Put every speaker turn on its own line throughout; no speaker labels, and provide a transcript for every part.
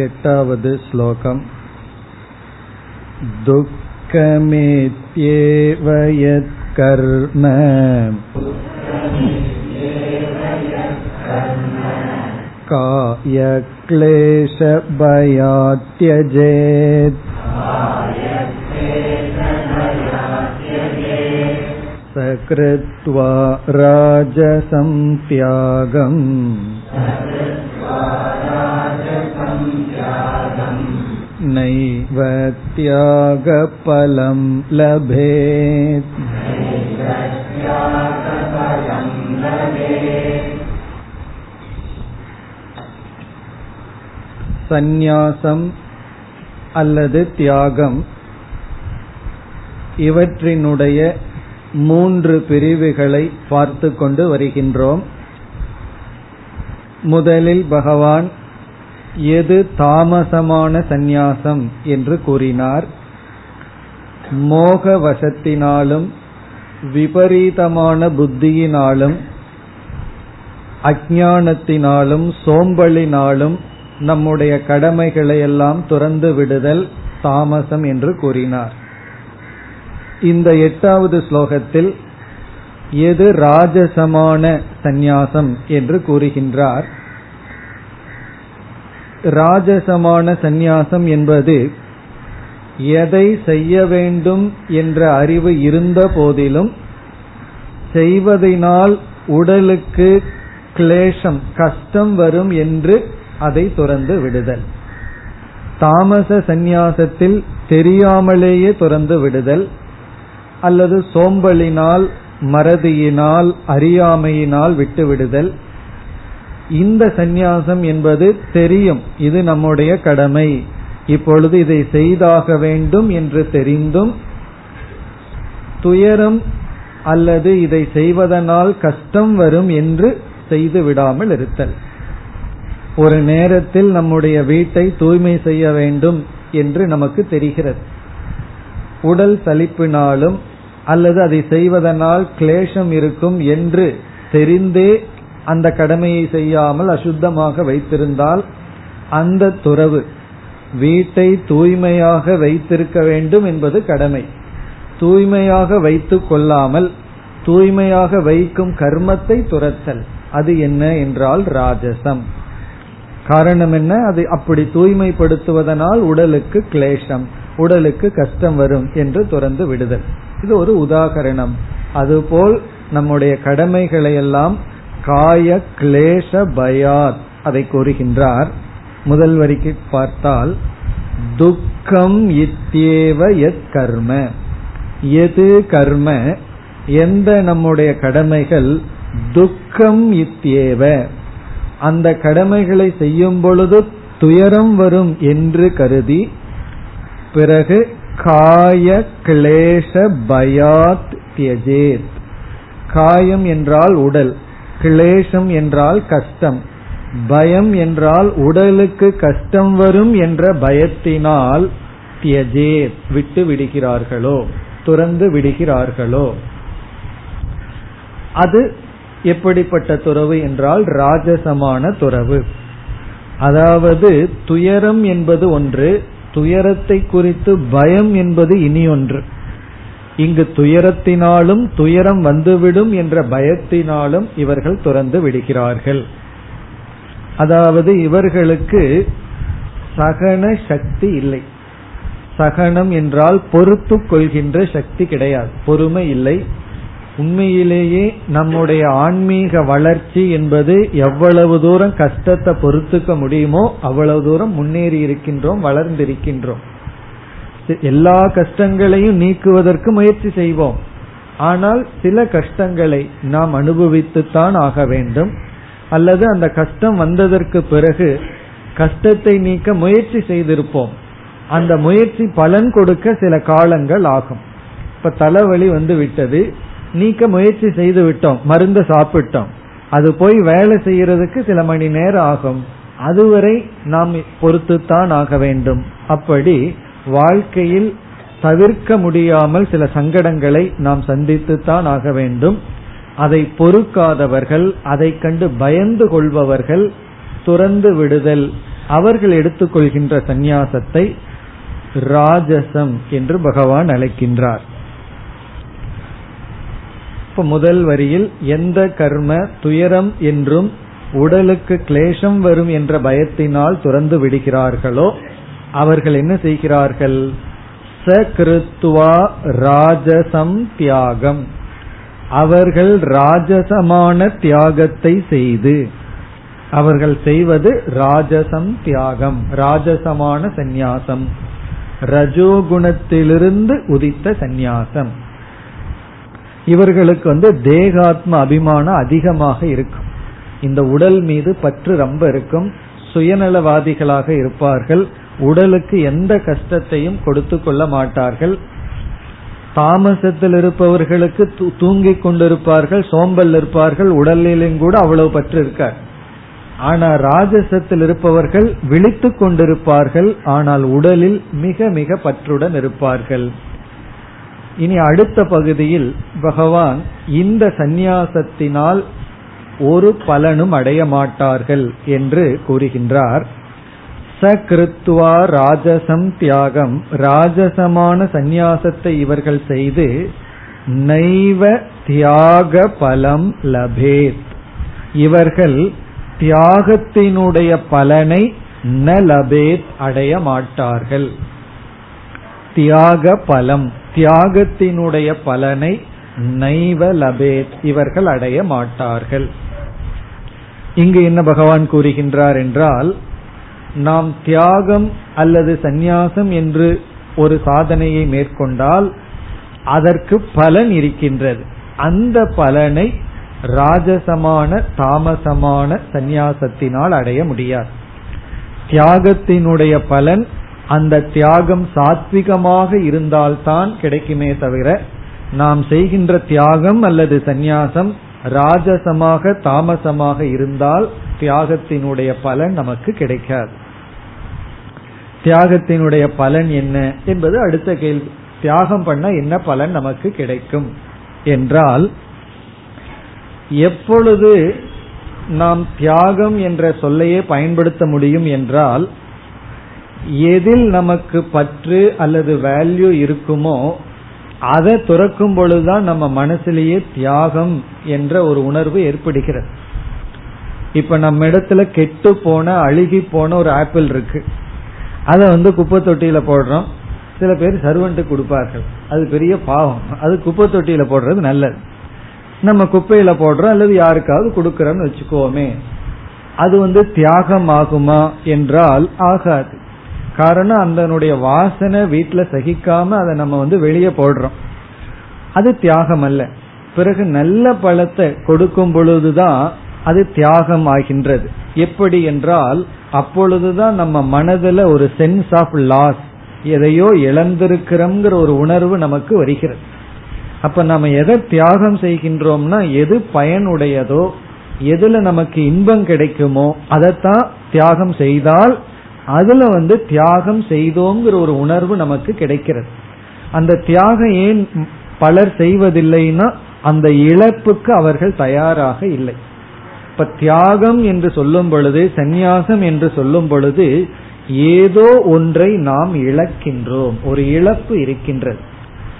एटावद् श्लोकम् दुःखमेत्येव यत्कर्म कायक्लेशभयात्यजेत् सकृत्वा राजसं त्यागम् नैव त्यागफलं लभेत् சந்நியாசம் அல்லது தியாகம் இவற்றினுடைய மூன்று பிரிவுகளை பார்த்து கொண்டு வருகின்றோம் முதலில் பகவான் எது தாமசமான சந்நியாசம் என்று கூறினார். மோக வசத்தினாலும் விபரீதமான புத்தியினாலும் அஜானத்தினாலும் சோம்பலினாலும் நம்முடைய கடமைகளை எல்லாம் துறந்து விடுதல் தாமசம் என்று கூறினார். இந்த எட்டாவது ஸ்லோகத்தில் எது ராஜசமான சந்நியாசம் என்று கூறுகின்றார். ராஜசமான சந்நியாசம் என்பது எதை செய்ய வேண்டும் என்ற அறிவு இருந்த போதிலும் செய்வதனால் உடலுக்கு கிளேஷம் கஷ்டம் வரும் என்று அதை துறந்து விடுதல். தாமச சந்நியாசத்தில் தெரியாமலேயே துறந்து விடுதல் அல்லது சோம்பலினால் மறதியினால் அறியாமையினால் விட்டுவிடுதல் இந்த சந்நியாசம் என்பது தெரியும். இது நம்முடைய கடமை. இப்பொழுது இதை செய்தாக வேண்டும் என்று தெரிந்தும் துயரம் அல்லது இதை செய்வதனால் கஷ்டம் வரும் என்று செய்து விடாமல் இருத்தல். ஒரு நேரத்தில் நம்முடைய வீட்டை தூய்மை செய்ய வேண்டும் என்று நமக்கு தெரிகிறது. உடல் சலிப்பினாலும் அல்லது அதை செய்வதனால் கிளேஷம் இருக்கும் என்று தெரிந்தே அந்த கடமையை செய்யாமல் அசுத்தமாக வைத்திருந்தால் அந்த துறவு வீட்டை தூய்மையாக வைத்திருக்க வேண்டும் என்பது கடமை. தூய்மையாக வைத்து கொள்ளாமல் தூய்மையாக வைக்கும் கர்மத்தை துரத்தல் அது என்ன என்றால் ராஜசம். காரணம் என்ன? அது அப்படி தூய்மைப்படுத்துவதனால் உடலுக்கு கிளேஷம் உடலுக்கு கஷ்டம் வரும் என்று துறந்து விடுதல். இது ஒரு உதாகரணம். அதுபோல் நம்முடைய கடமைகளை எல்லாம் காய கிளேஷ பயாத். அதை கூறுகின்றார். முதல் வரிக்கு பார்த்தால் துக்கம் இத்தியேவ எத் கர்ம. எது கர்ம? எந்த நம்முடைய கடமைகள் துக்கம் இத்தியேவ அந்த கடமைகளை செய்யும் பொழுது துயரம் வரும் என்று கருதி பிறகு காய கிளேஷ பயாத் தியஜேத். காயம் என்றால் உடல். கிளேசம் என்றால் கஷ்டம். பயம் என்றால் உடலுக்கு கஷ்டம் வரும் என்ற பயத்தினால் தியஜே விட்டு விடுகிறார்களோ? துறந்து விடுகிறார்களோ? அது எப்படிப்பட்ட துறவு என்றால் ராஜசமான துறவு. அதாவது துயரம் என்பது ஒன்று துயரத்தை குறித்து பயம் என்பது இனி ஒன்று. இங்கு துயரத்தினாலும் துயரம் வந்துவிடும் என்ற பயத்தினாலும் இவர்கள் துறந்து விடுகிறார்கள். அதாவது இவர்களுக்கு சகன சக்தி இல்லை. சகனம் என்றால் பொறுத்து கொள்கின்ற சக்தி கிடையாது. பொறுமை இல்லை. உண்மையிலேயே நம்முடைய ஆன்மீக வளர்ச்சி என்பது எவ்வளவு தூரம் கஷ்டத்தை பொறுத்துக்க முடியுமோ அவ்வளவு தூரம் முன்னேறி இருக்கின்றோம் வளர்ந்திருக்கின்றோம். எல்லா கஷ்டங்களையும் நீக்குவதற்கு முயற்சி செய்வோம். ஆனால் சில கஷ்டங்களை நாம் அனுபவித்துத்தான் ஆக வேண்டும். அல்லது அந்த கஷ்டம் வந்ததற்கு பிறகு கஷ்டத்தை நீக்க முயற்சி செய்திருப்போம். அந்த முயற்சி பலன் கொடுக்க சில காலங்கள் ஆகும். இப்ப தலைவலி வந்து விட்டது நீக்க முயற்சி செய்து விட்டோம். மருந்து சாப்பிட்டோம். அது போய் வேலை செய்யறதுக்கு சில மணி நேரம் ஆகும். அதுவரை நாம் பொறுத்துத்தான் ஆக வேண்டும். அப்படி வாழ்க்கையில் தவிர்க்க முடியாமல் சில சங்கடங்களை நாம் சந்தித்துத்தான் ஆக வேண்டும். அதை பொறுக்காதவர்கள் அதை கண்டு பயந்து கொள்பவர்கள் துறந்து விடுதல். அவர்கள் எடுத்துக்கொள்கின்ற சந்நியாசத்தை ராஜசம் என்று பகவான் அழைக்கின்றார். இப்ப முதல் வரியில் எந்த கர்ம துயரம் என்றும் உடலுக்கு கிளேசம் வரும் என்ற பயத்தினால் துறந்து விடுகிறார்களோ அவர்கள் என்ன செய்கிறார்கள்? சகிருத்துவா ராஜசம் தியாகம். அவர்கள் ராஜசமான தியாகத்தை செய்து அவர்கள் செய்வது ராஜசம் தியாகம் ராஜசமான சந்நியாசம். ரஜோகுணத்திலிருந்து உதித்த சந்நியாசம். இவர்களுக்கு வந்து தேகாத்ம அபிமானம் அதிகமாக இருக்கும். இந்த உடல் மீது பற்று ரொம்ப இருக்கும். சுயநலவாதிகளாக இருப்பார்கள். உடலுக்கு எந்த கஷ்டத்தையும் கொடுத்து கொள்ள மாட்டார்கள். தாமசத்தில் இருப்பவர்களுக்கு தூங்கிக் கொண்டிருப்பார்கள் சோம்பல் இருப்பார்கள் உடலிலும் கூட அவ்வளவு பற்று இருக்கார் ஆனா ராஜசத்தில் இருப்பவர்கள் விழித்துக் கொண்டிருப்பார்கள் ஆனால் உடலில் மிக மிக பற்றுடன் இருப்பார்கள். இனி அடுத்த பகுதியில் பகவான் இந்த சந்நியாசத்தினால் ஒரு பலனும் அடைய மாட்டார்கள் என்று கூறுகின்றார். சகிருத்வா ராஜசம் தியாகம். ராஜசமான சந்நியாசத்தை இவர்கள் செய்து நைவ தியாக பலம் லபேத். இவர்கள் தியாகத்தினுடைய பலனை ந லபேத் அடைய மாட்டார்கள். தியாக பலம் தியாகத்தினுடைய பலனை நைவ லபேத் இவர்கள் அடைய மாட்டார்கள். இங்கு என்ன பகவான் கூறுகின்றார் என்றால் நாம் தியாகம் அல்லது சந்நியாசம் என்று ஒரு சாதனையை மேற்கொண்டால் அதற்கு பலன் இருக்கின்றது. அந்த பலனை ராஜசமான தாமசமான சந்நியாசத்தினால் அடைய முடியாது. தியாகத்தினுடைய பலன் அந்த தியாகம் சாத்விகமாக இருந்தால்தான் கிடைக்குமே தவிர நாம் செய்கின்ற தியாகம் அல்லது சந்நியாசம் ராஜசமாக தாமசமாக இருந்தால் தியாகத்தினுடைய பலன் நமக்கு கிடைக்காது. தியாகத்தினுடைய பலன் என்ன என்பது அடுத்த கேள்வி. தியாகம் பண்ண என்ன பலன் நமக்கு கிடைக்கும் என்றால் எப்பொழுது நாம் தியாகம் என்ற சொல்லையே பயன்படுத்த முடியும் என்றால் எதில் நமக்கு பற்று அல்லது வேல்யூ இருக்குமோ அதை துறக்கும் பொழுதுதான் நம்ம மனசுலேயே தியாகம் என்ற ஒரு உணர்வு ஏற்படுகிறது. இப்ப நம்ம இடத்துல கெட்டு போன அழுகி போன ஒரு ஆப்பிள் இருக்கு. அதை வந்து குப்பை தொட்டியில போடுறோம். சில பேர் சர்வெண்ட் கொடுப்பார்கள். அது பெரிய பாவம். அது குப்பை தொட்டியில போடுறது நல்லது. நம்ம குப்பையில போடுறோம் அல்லது யாருக்காவது கொடுக்கறோம்னு வச்சுக்கோமே. அது வந்து தியாகம் ஆகுமா என்றால் ஆகாது. காரணம் அதனுடைய வாசனை வீட்டுல சகிக்காம அதை நம்ம வந்து வெளியே போடுறோம். அது தியாகம் அல்ல பிறகு நல்ல பழத்தை கொடுக்கும் பொழுதுதான் அது தியாகம் ஆகின்றது எப்படி என்றால் அப்பொழுதுதான் நம்ம மனதுல ஒரு சென்ஸ் ஆஃப் லாஸ் எதையோ இழந்திருக்கிறோம்ங்கிற ஒரு உணர்வு நமக்கு வருகிறது. அப்ப நம்ம எதை தியாகம் செய்கின்றோம்னா எது பயனுடையதோ எதுல நமக்கு இன்பம் கிடைக்குமோ அதைத்தான் தியாகம் செய்தால் அதுல வந்து தியாகம் செய்தோங்கிற ஒரு உணர்வு நமக்கு கிடைக்கிறது. அந்த தியாகம் ஏன் பலர் செய்வதில்லைன்னா அந்த இழப்புக்கு அவர்கள் தயாராக இல்லை. இப்ப தியாகம் என்று சொல்லும் பொழுது சந்நியாசம் என்று சொல்லும் பொழுது ஏதோ ஒன்றை நாம் இழக்கின்றோம். ஒரு இழப்பு இருக்கின்றது.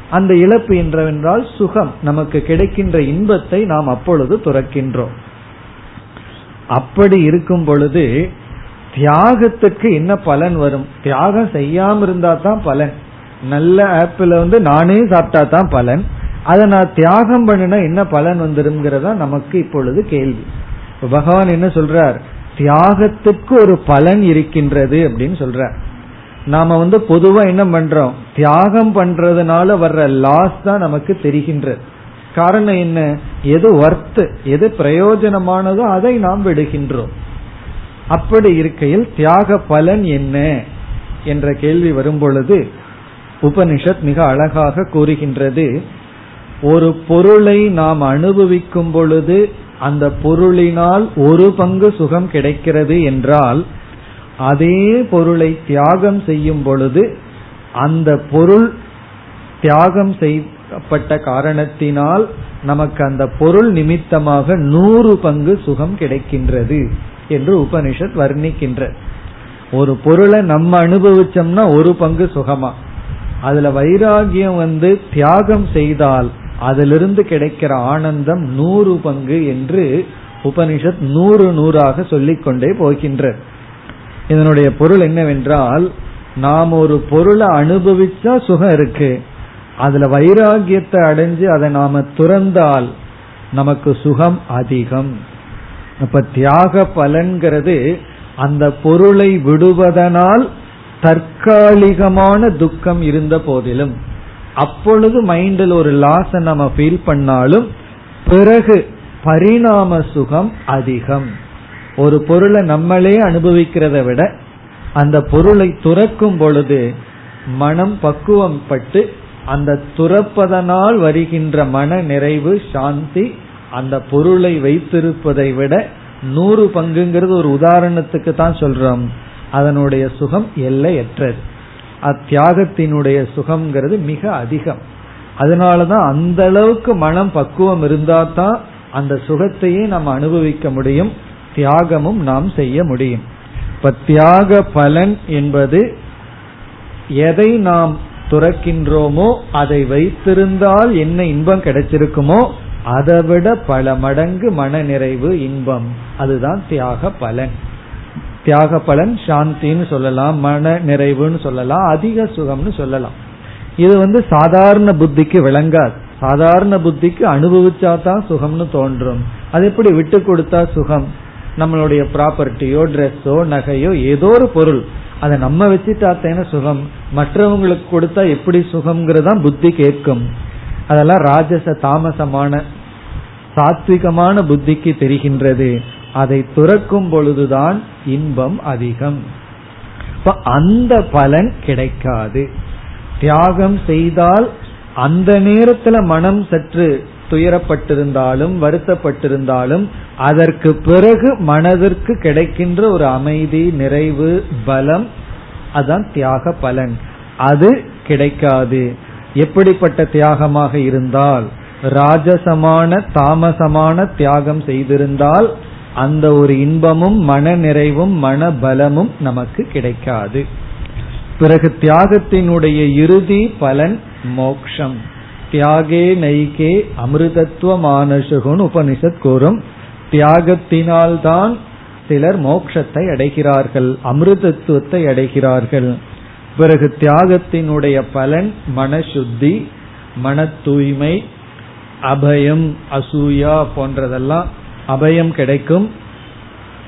அந்த இழப்பு என்றவென்றால் சுகம். நமக்கு கிடைக்கின்ற இன்பத்தை நாம் அப்பொழுது துறக்கின்றோம். அப்படி இருக்கும் பொழுது தியாகத்துக்கு என்ன பலன் வரும்? தியாகம் செய்யாம இருந்தா தான் பலன். நல்ல ஆப்பிள் வந்து நானே சாப்பிட்டா தான் பலன். அதை நான் தியாகம் பண்ணினா என்ன பலன் வந்துருங்கிறதா நமக்கு இப்பொழுது கேள்வி. பகவான் என்ன சொல்றார்? தியாகத்துக்கு ஒரு பலன் இருக்கின்றது அப்படின்னு சொல்றார். நாம வந்து பொதுவா என்ன பண்றோம்? தியாகம் பண்றதுனால வர்ற லாஸ் தான் நமக்கு தெரிகின்றது. காரணம் என்ன? எது ஒர்த்து எது பிரயோஜனமானதோ அதை நாம் விடுகின்றோம். அப்படி இருக்கையில் தியாக பலன் என்ன? என்ற கேள்வி வரும் பொழுது உபனிஷத் மிக அழகாக கூறுகின்றது. ஒரு பொருளை நாம் அனுபவிக்கும் பொழுது அந்த பொருளினால் ஒரு பங்கு சுகம் கிடைக்கிறது என்றால் அதே பொருளை தியாகம் செய்யும் பொழுது அந்த பொருள் தியாகம் செய்யப்பட்ட காரணத்தினால் நமக்கு அந்த பொருள் நிமித்தமாக நூறு பங்கு சுகம் கிடைக்கின்றது என்று உபனிஷத் வர்ணிக்கின்ற. ஒரு பொருளை நம்ம அனுபவிச்சோம்னா ஒரு பங்கு சுகமா? அதுல வைராகியம் வந்து தியாகம் செய்தால் அதிலிருந்து கிடைக்கிற ஆனந்தம் நூறு பங்கு என்று உபனிஷத் நூறு நூறாக சொல்லிக்கொண்டே போகின்ற. இதனுடைய பொருள் என்னவென்றால் நாம் ஒரு பொருளை அனுபவிச்சா சுகம் இருக்கு. அதுல வைராகியத்தை அடைஞ்சு அதை நாம துறந்தால் நமக்கு சுகம் அதிகம். இப்ப தியாக பலன்கிறது அந்த பொருளை விடுவதனால் தற்காலிகமான துக்கம் இருந்த போதிலும். அப்பொழுது மைண்டில் ஒரு லாஸை நம்ம ஃபீல் பண்ணாலும் பிறகு பரிணாம சுகம் அதிகம். ஒரு பொருளை நம்மளே அனுபவிக்கிறத விட அந்த பொருளை துறக்கும் பொழுது மனம் பக்குவம் பட்டு அந்த துறப்பதனால் வருகின்ற மன நிறைவு சாந்தி அந்த பொருளை வைத்திருப்பதை விட நூறு பங்குங்கிறது ஒரு உதாரணத்துக்கு தான் சொல்றோம். அதனுடைய சுகம் எல்லையற்றது. அத்தியாகத்தினுடைய சுகம்ங்கிறது மிக அதிகம். அதனாலதான் அந்த அளவுக்கு மனம் பக்குவம் இருந்தா தான் அந்த சுகத்தையே நாம் அனுபவிக்க முடியும் தியாகமும் நாம் செய்ய முடியும். இப்ப தியாக பலன் என்பது எதை நாம் துறக்கின்றோமோ அதை வைத்திருந்தால் என்ன இன்பம் கிடைச்சிருக்குமோ அதைவிட பல மடங்கு மன நிறைவு இன்பம். அதுதான் தியாக பலன். தியாக பலன் சாந்தின்னு சொல்லலாம் மன நிறைவுன்னு சொல்லலாம் அதிக சுகம்னு சொல்லலாம். இது வந்து சாதாரண புத்திக்கு விளங்காது. சாதாரண புத்திக்கு அனுபவிச்சா தான் சுகம்னு தோன்றும். அது எப்படி விட்டு கொடுத்தா சுகம்? நம்மளுடைய ப்ராப்பர்ட்டியோ ட்ரெஸ்ஸோ நகையோ ஏதோ ஒரு பொருள். அதை நம்ம வச்சுட்டாத்தேன சுகம்? மற்றவங்களுக்கு கொடுத்தா எப்படி சுகம்ங்கிறதான் புத்தி கேட்கும். அதெல்லாம் ராஜச தாமசமான சாத்விகமான புத்திக்கு தெரிகின்றது. அதை துறக்கும் பொழுதுதான் இன்பம் அதிகம். அந்த பலன் கிடைக்காது. தியாகம் செய்தால் அந்த நேரத்துல மனம் சற்று துயரப்பட்டிருந்தாலும் வருத்தப்பட்டிருந்தாலும் அதற்கு பிறகு மனதிற்கு கிடைக்கின்ற ஒரு அமைதி நிறைவு பலம் அதான் தியாக பலன். அது கிடைக்காது. எப்படிப்பட்ட தியாகமாக இருந்தால் ராஜசமான தாமசமான தியாகம் செய்திருந்தால் அந்த ஒரு இன்பமும் மன நிறைவும் மன பலமும் நமக்கு கிடைக்காது. பிறகு தியாகத்தினுடைய இறுதி பலன் மோக்ஷம். தியாகே நைகே அமிர்தத்துவ உபனிஷத் கூறும் தியாகத்தினால்தான் சிலர் மோக்ஷத்தை அடைகிறார்கள் அமிர்தத்துவத்தை அடைகிறார்கள். பிறகு தியாகத்தினுடைய பலன் மனசுத்தி மன தூய்மை அபயம் அசூயா போன்றதெல்லாம் அபயம் கிடைக்கும்.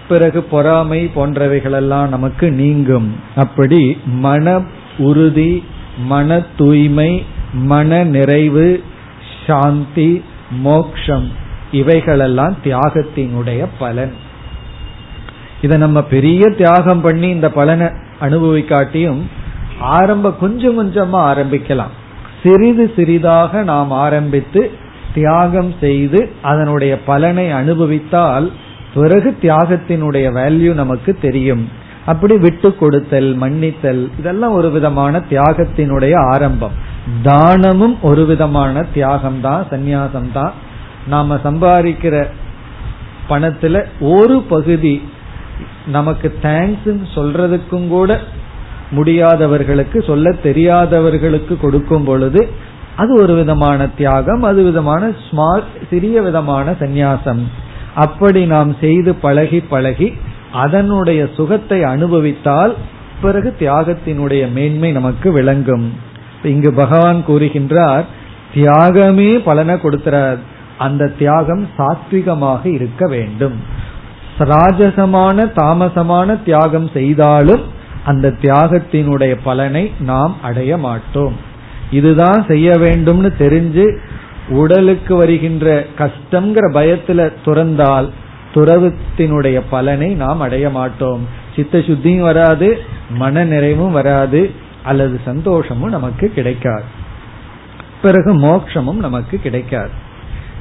பிறகு பொறாமை போன்றவைகளெல்லாம் நமக்கு நீங்கும். அப்படி மன உறுதி மன தூய்மை மன நிறைவு சாந்தி மோக்ஷம் இவைகளெல்லாம் தியாகத்தினுடைய பலன். இதை நம்ம பெரிய தியாகம் பண்ணி இந்த பலனை அனுபவிக்காட்டியும் ஆரம்ப கொஞ்சம் கொஞ்சமா ஆரம்பிக்கலாம். சிறிது சிறிதாக நாம் ஆரம்பித்து தியாகம் செய்து அதனுடைய பலனை அனுபவித்தால் பிறகு தியாகத்தினுடைய வேல்யூ நமக்கு தெரியும். அப்படி விட்டு கொடுத்தல் மன்னித்தல் இதெல்லாம் ஒரு விதமான தியாகத்தினுடைய ஆரம்பம். தானமும் ஒரு விதமான தியாகம் தான் சந்நியாசம் தான் நாம சம்பாதிக்கிற பணத்துல ஒரு பகுதி நமக்கு தேங்க்ஸ் சொல்றதுக்கும் கூட முடியாதவர்களுக்கு சொல்ல தெரியாதவர்களுக்கு கொடுக்கும் பொழுது அது ஒரு விதமான தியாகம் அது விதமான ஸ்மால் சிறிய விதமான சந்நியாசம். அப்படி நாம் செய்து பழகி பழகி அதனுடைய சுகத்தை அனுபவித்தால் பிறகு தியாகத்தினுடைய மேன்மை நமக்கு விளங்கும். இங்கு பகவான் கூறுகின்றார் தியாகமே பலனை கொடுக்கிறார் அந்த தியாகம் சாத்விகமாக இருக்க வேண்டும். ராஜசமான தாமசமான தியாகம் செய்தாலும் அந்த தியாகத்தினுடைய பலனை நாம் அடைய மாட்டோம். இதுதான் செய்ய வேண்டும்னு தெரிஞ்சு உடலுக்கு வருகின்ற கஷ்டம்ங்கிற பயத்துல துறந்தால் துறவத்தினுடைய பலனை நாம் அடைய மாட்டோம். சித்த சுத்தியும் வராது மன நிறைவும் வராது அல்லது சந்தோஷமும் நமக்கு கிடைக்காது. பிறகு மோட்சமும் நமக்கு கிடைக்காது.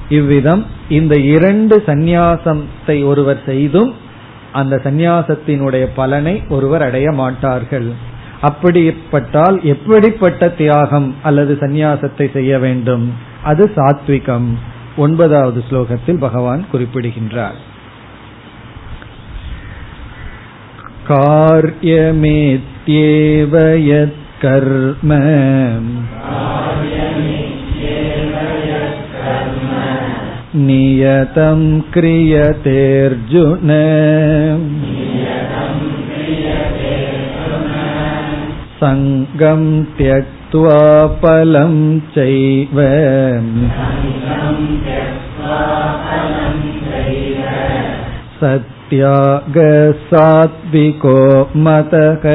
இவ்விதம் இந்த இரண்டு சந்நியாசத்தை ஒருவர் செய்தும் அந்த சந்நியாசத்தினுடைய பலனை ஒருவர் அடைய மாட்டார்கள். அப்படிப்பட்டால் எப்படிப்பட்ட தியாகம் அல்லது சந்நியாசத்தை செய்ய வேண்டும் அது சாத்விகம் ஒன்பதாவது ஸ்லோகத்தில் பகவான் குறிப்பிடுகின்றார் कार्यमेत्येव यत्कर्म नियतं क्रियतेऽर्जुन सङ्गं त्यक्त्वा फलं चैव सत्यागसात्विको मतः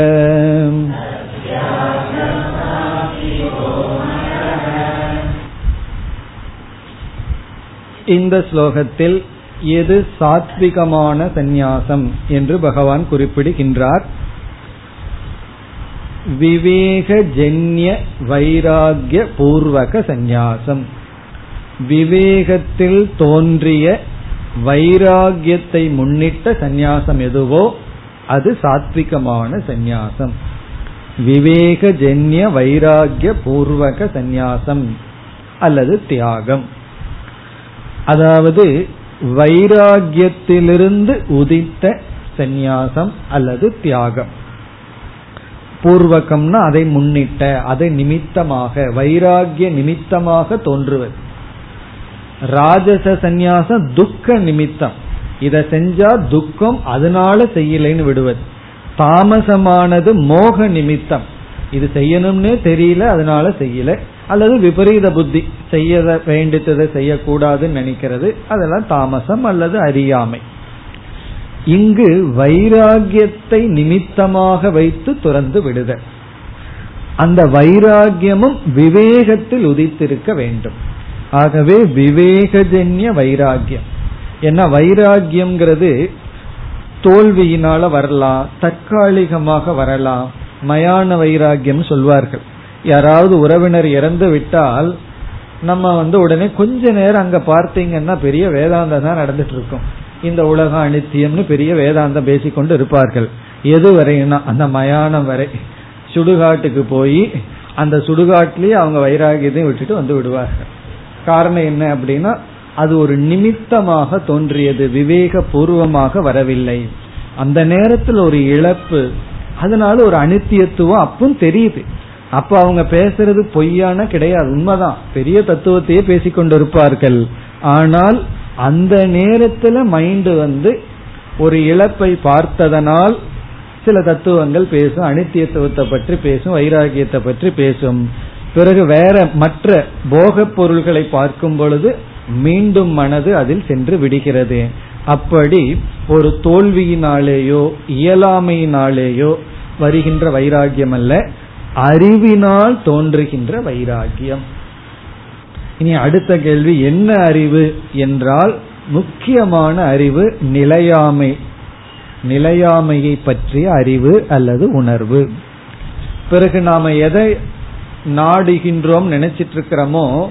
இந்த ஸ்லோகத்தில் எது சாத்விகமான சந்நியாசம் என்று பகவான் குறிப்பிடுகின்றார் விவேகஜன்ய வைராகிய பூர்வக சந்நியாசம். விவேகத்தில் தோன்றிய வைராகியத்தை முன்னிட்ட சந்நியாசம் எதுவோ அது சாத்விகமான சந்நியாசம். விவேகஜன்ய வைராகிய பூர்வக சந்நியாசம் அல்லது தியாகம். அதாவது வைராகியத்திலிருந்து உதித்த சந்நியாசம் அல்லது தியாகம். பூர்வகம்னா அதை முன்னிட்ட அதை நிமித்தமாக வைராகிய நிமித்தமாக தோன்றுவது. ராஜச சந்நியாசம் துக்க நிமித்தம். இதை செஞ்சா துக்கம் அதனால செய்யலைன்னு விடுவது. தாமசமானது மோக நிமித்தம். இது செய்யணும்னே தெரியல அதனால செய்யல. அல்லது விபரீத புத்தி செய்ய வேண்டித்ததை செய்யக்கூடாதுன்னு நினைக்கிறது. அதெல்லாம் தாமசம் அல்லது அறியாமை. இங்கு வைராகியத்தை நிமித்தமாக வைத்து துறந்து விடுதல் அந்த வைராகியமும் விவேகத்தில் உதித்திருக்க வேண்டும். ஆகவே விவேகஜன்ய வைராகியம். ஏன்னா வைராகியம்ங்கிறது தோல்வியினால வரலாம் தற்காலிகமாக வரலாம் மயான வைராகியம் சொல்வார்கள். யாராவது உறவினர் இறந்து விட்டால் நம்ம வந்து உடனே கொஞ்ச நேரம் அங்க பார்த்தீங்கன்னா பெரிய வேதாந்தம் தான் நடந்துட்டு இருக்கும். இந்த உலகம் அனித்தியம்னு பெரிய வேதாந்தம் பேசிக்கொண்டு இருப்பார்கள். எது வரைன்னா அந்த மயானம் வரை. சுடுகாட்டுக்கு போய் அந்த சுடுகாட்டிலேயே அவங்க வைராகியத்தையும் விட்டுட்டு வந்து விடுவார்கள். காரணம் என்ன அப்படின்னா அது ஒரு நிமித்தமாக தோன்றியது விவேக பூர்வமாக வரவில்லை. அந்த நேரத்தில் ஒரு இழப்பு அதனால ஒரு அனித்தியத்துவம் அப்பும் தெரியுது. அப்ப அவங்க பேசுறது பொய்யான கிடையாது உண்மைதான். பெரிய தத்துவத்தையே பேசிக்கொண்டிருப்பார்கள் ஆனால் அந்த நேரத்துல மைண்ட் வந்து ஒரு இழப்பை பார்த்ததனால் சில தத்துவங்கள் பேசும் அனித்தியத்துவத்தை பற்றி பேசும் வைராகியத்தை பற்றி பேசும். பிறகு வேற மற்ற போகப் பொருள்களை பார்க்கும் பொழுது மீண்டும் மனது அதில் சென்று விடுகிறது. அப்படி ஒரு தோல்வியினாலேயோ இயலாமையினாலேயோ வருகின்ற வைராகியம் அல்ல அறிவினால் தோன்றுகின்ற வைராகியம். இனி அடுத்த கேள்வி என்ன அறிவு என்றால் முக்கியமான அறிவு நிலையாமை. நிலையாமையை பற்றிய அறிவு அல்லது உணர்வு. பிறகு நாம எதை நாடுகின்றோம் நினைச்சிட்டு இருக்கிறோமோ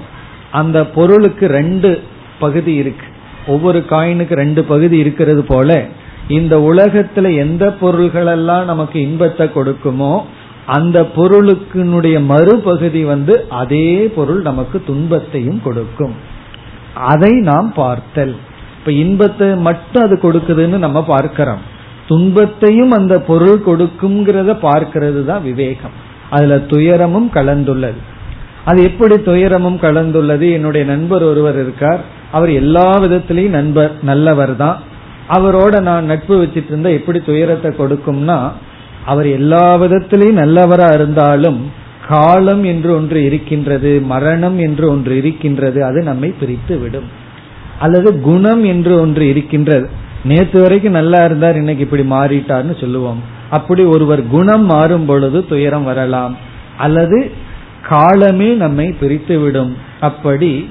அந்த பொருளுக்கு ரெண்டு பகுதி இருக்கு. ஒவ்வொரு காயினுக்கு ரெண்டு பகுதி இருக்கிறது போல இந்த உலகத்துல எந்த பொருள்களெல்லாம் நமக்கு இன்பத்தை கொடுக்குமோ அந்த பொருளுக்குனுடைய மறுபகுதி வந்து அதே பொருள் நமக்கு துன்பத்தையும் கொடுக்கும். அதை நாம் பார்த்தல். இப்ப இன்பத்தை மட்டும் அது கொடுக்குதுன்னு நம்ம பார்க்கிறோம். துன்பத்தையும் அந்த பொருள் கொடுக்குங்கிறத பார்க்கிறது தான் விவேகம். அதுல துயரமும் கலந்துள்ளது. அது எப்படி துயரமும் கலந்துள்ளது? என்னுடைய நண்பர் ஒருவர் இருக்கார். அவர் எல்லா விதத்திலையும் நண்பர் நல்லவர் தான். அவரோட நான் நட்பு வச்சிட்டு இருந்தா எப்படி துயரத்தை கொடுக்கும்னா அவர் எல்லா விதத்திலையும் நல்லவரா இருந்தாலும் காலம் என்று ஒன்று இருக்கின்றது மரணம் என்று ஒன்று இருக்கின்றது அது நம்மை பிரித்து விடும் அல்லது குணம் என்று ஒன்று இருக்கின்றது. நேற்று வரைக்கும் நல்லா இருந்தார் இன்னைக்கு இப்படி மாறிட்டார்னு சொல்லுவோம். அப்படி ஒருவர் குணம் மாறும் பொழுது துயரம் வரலாம். அல்லது காலமே நம்மை பிரித்து விடும் அப்படி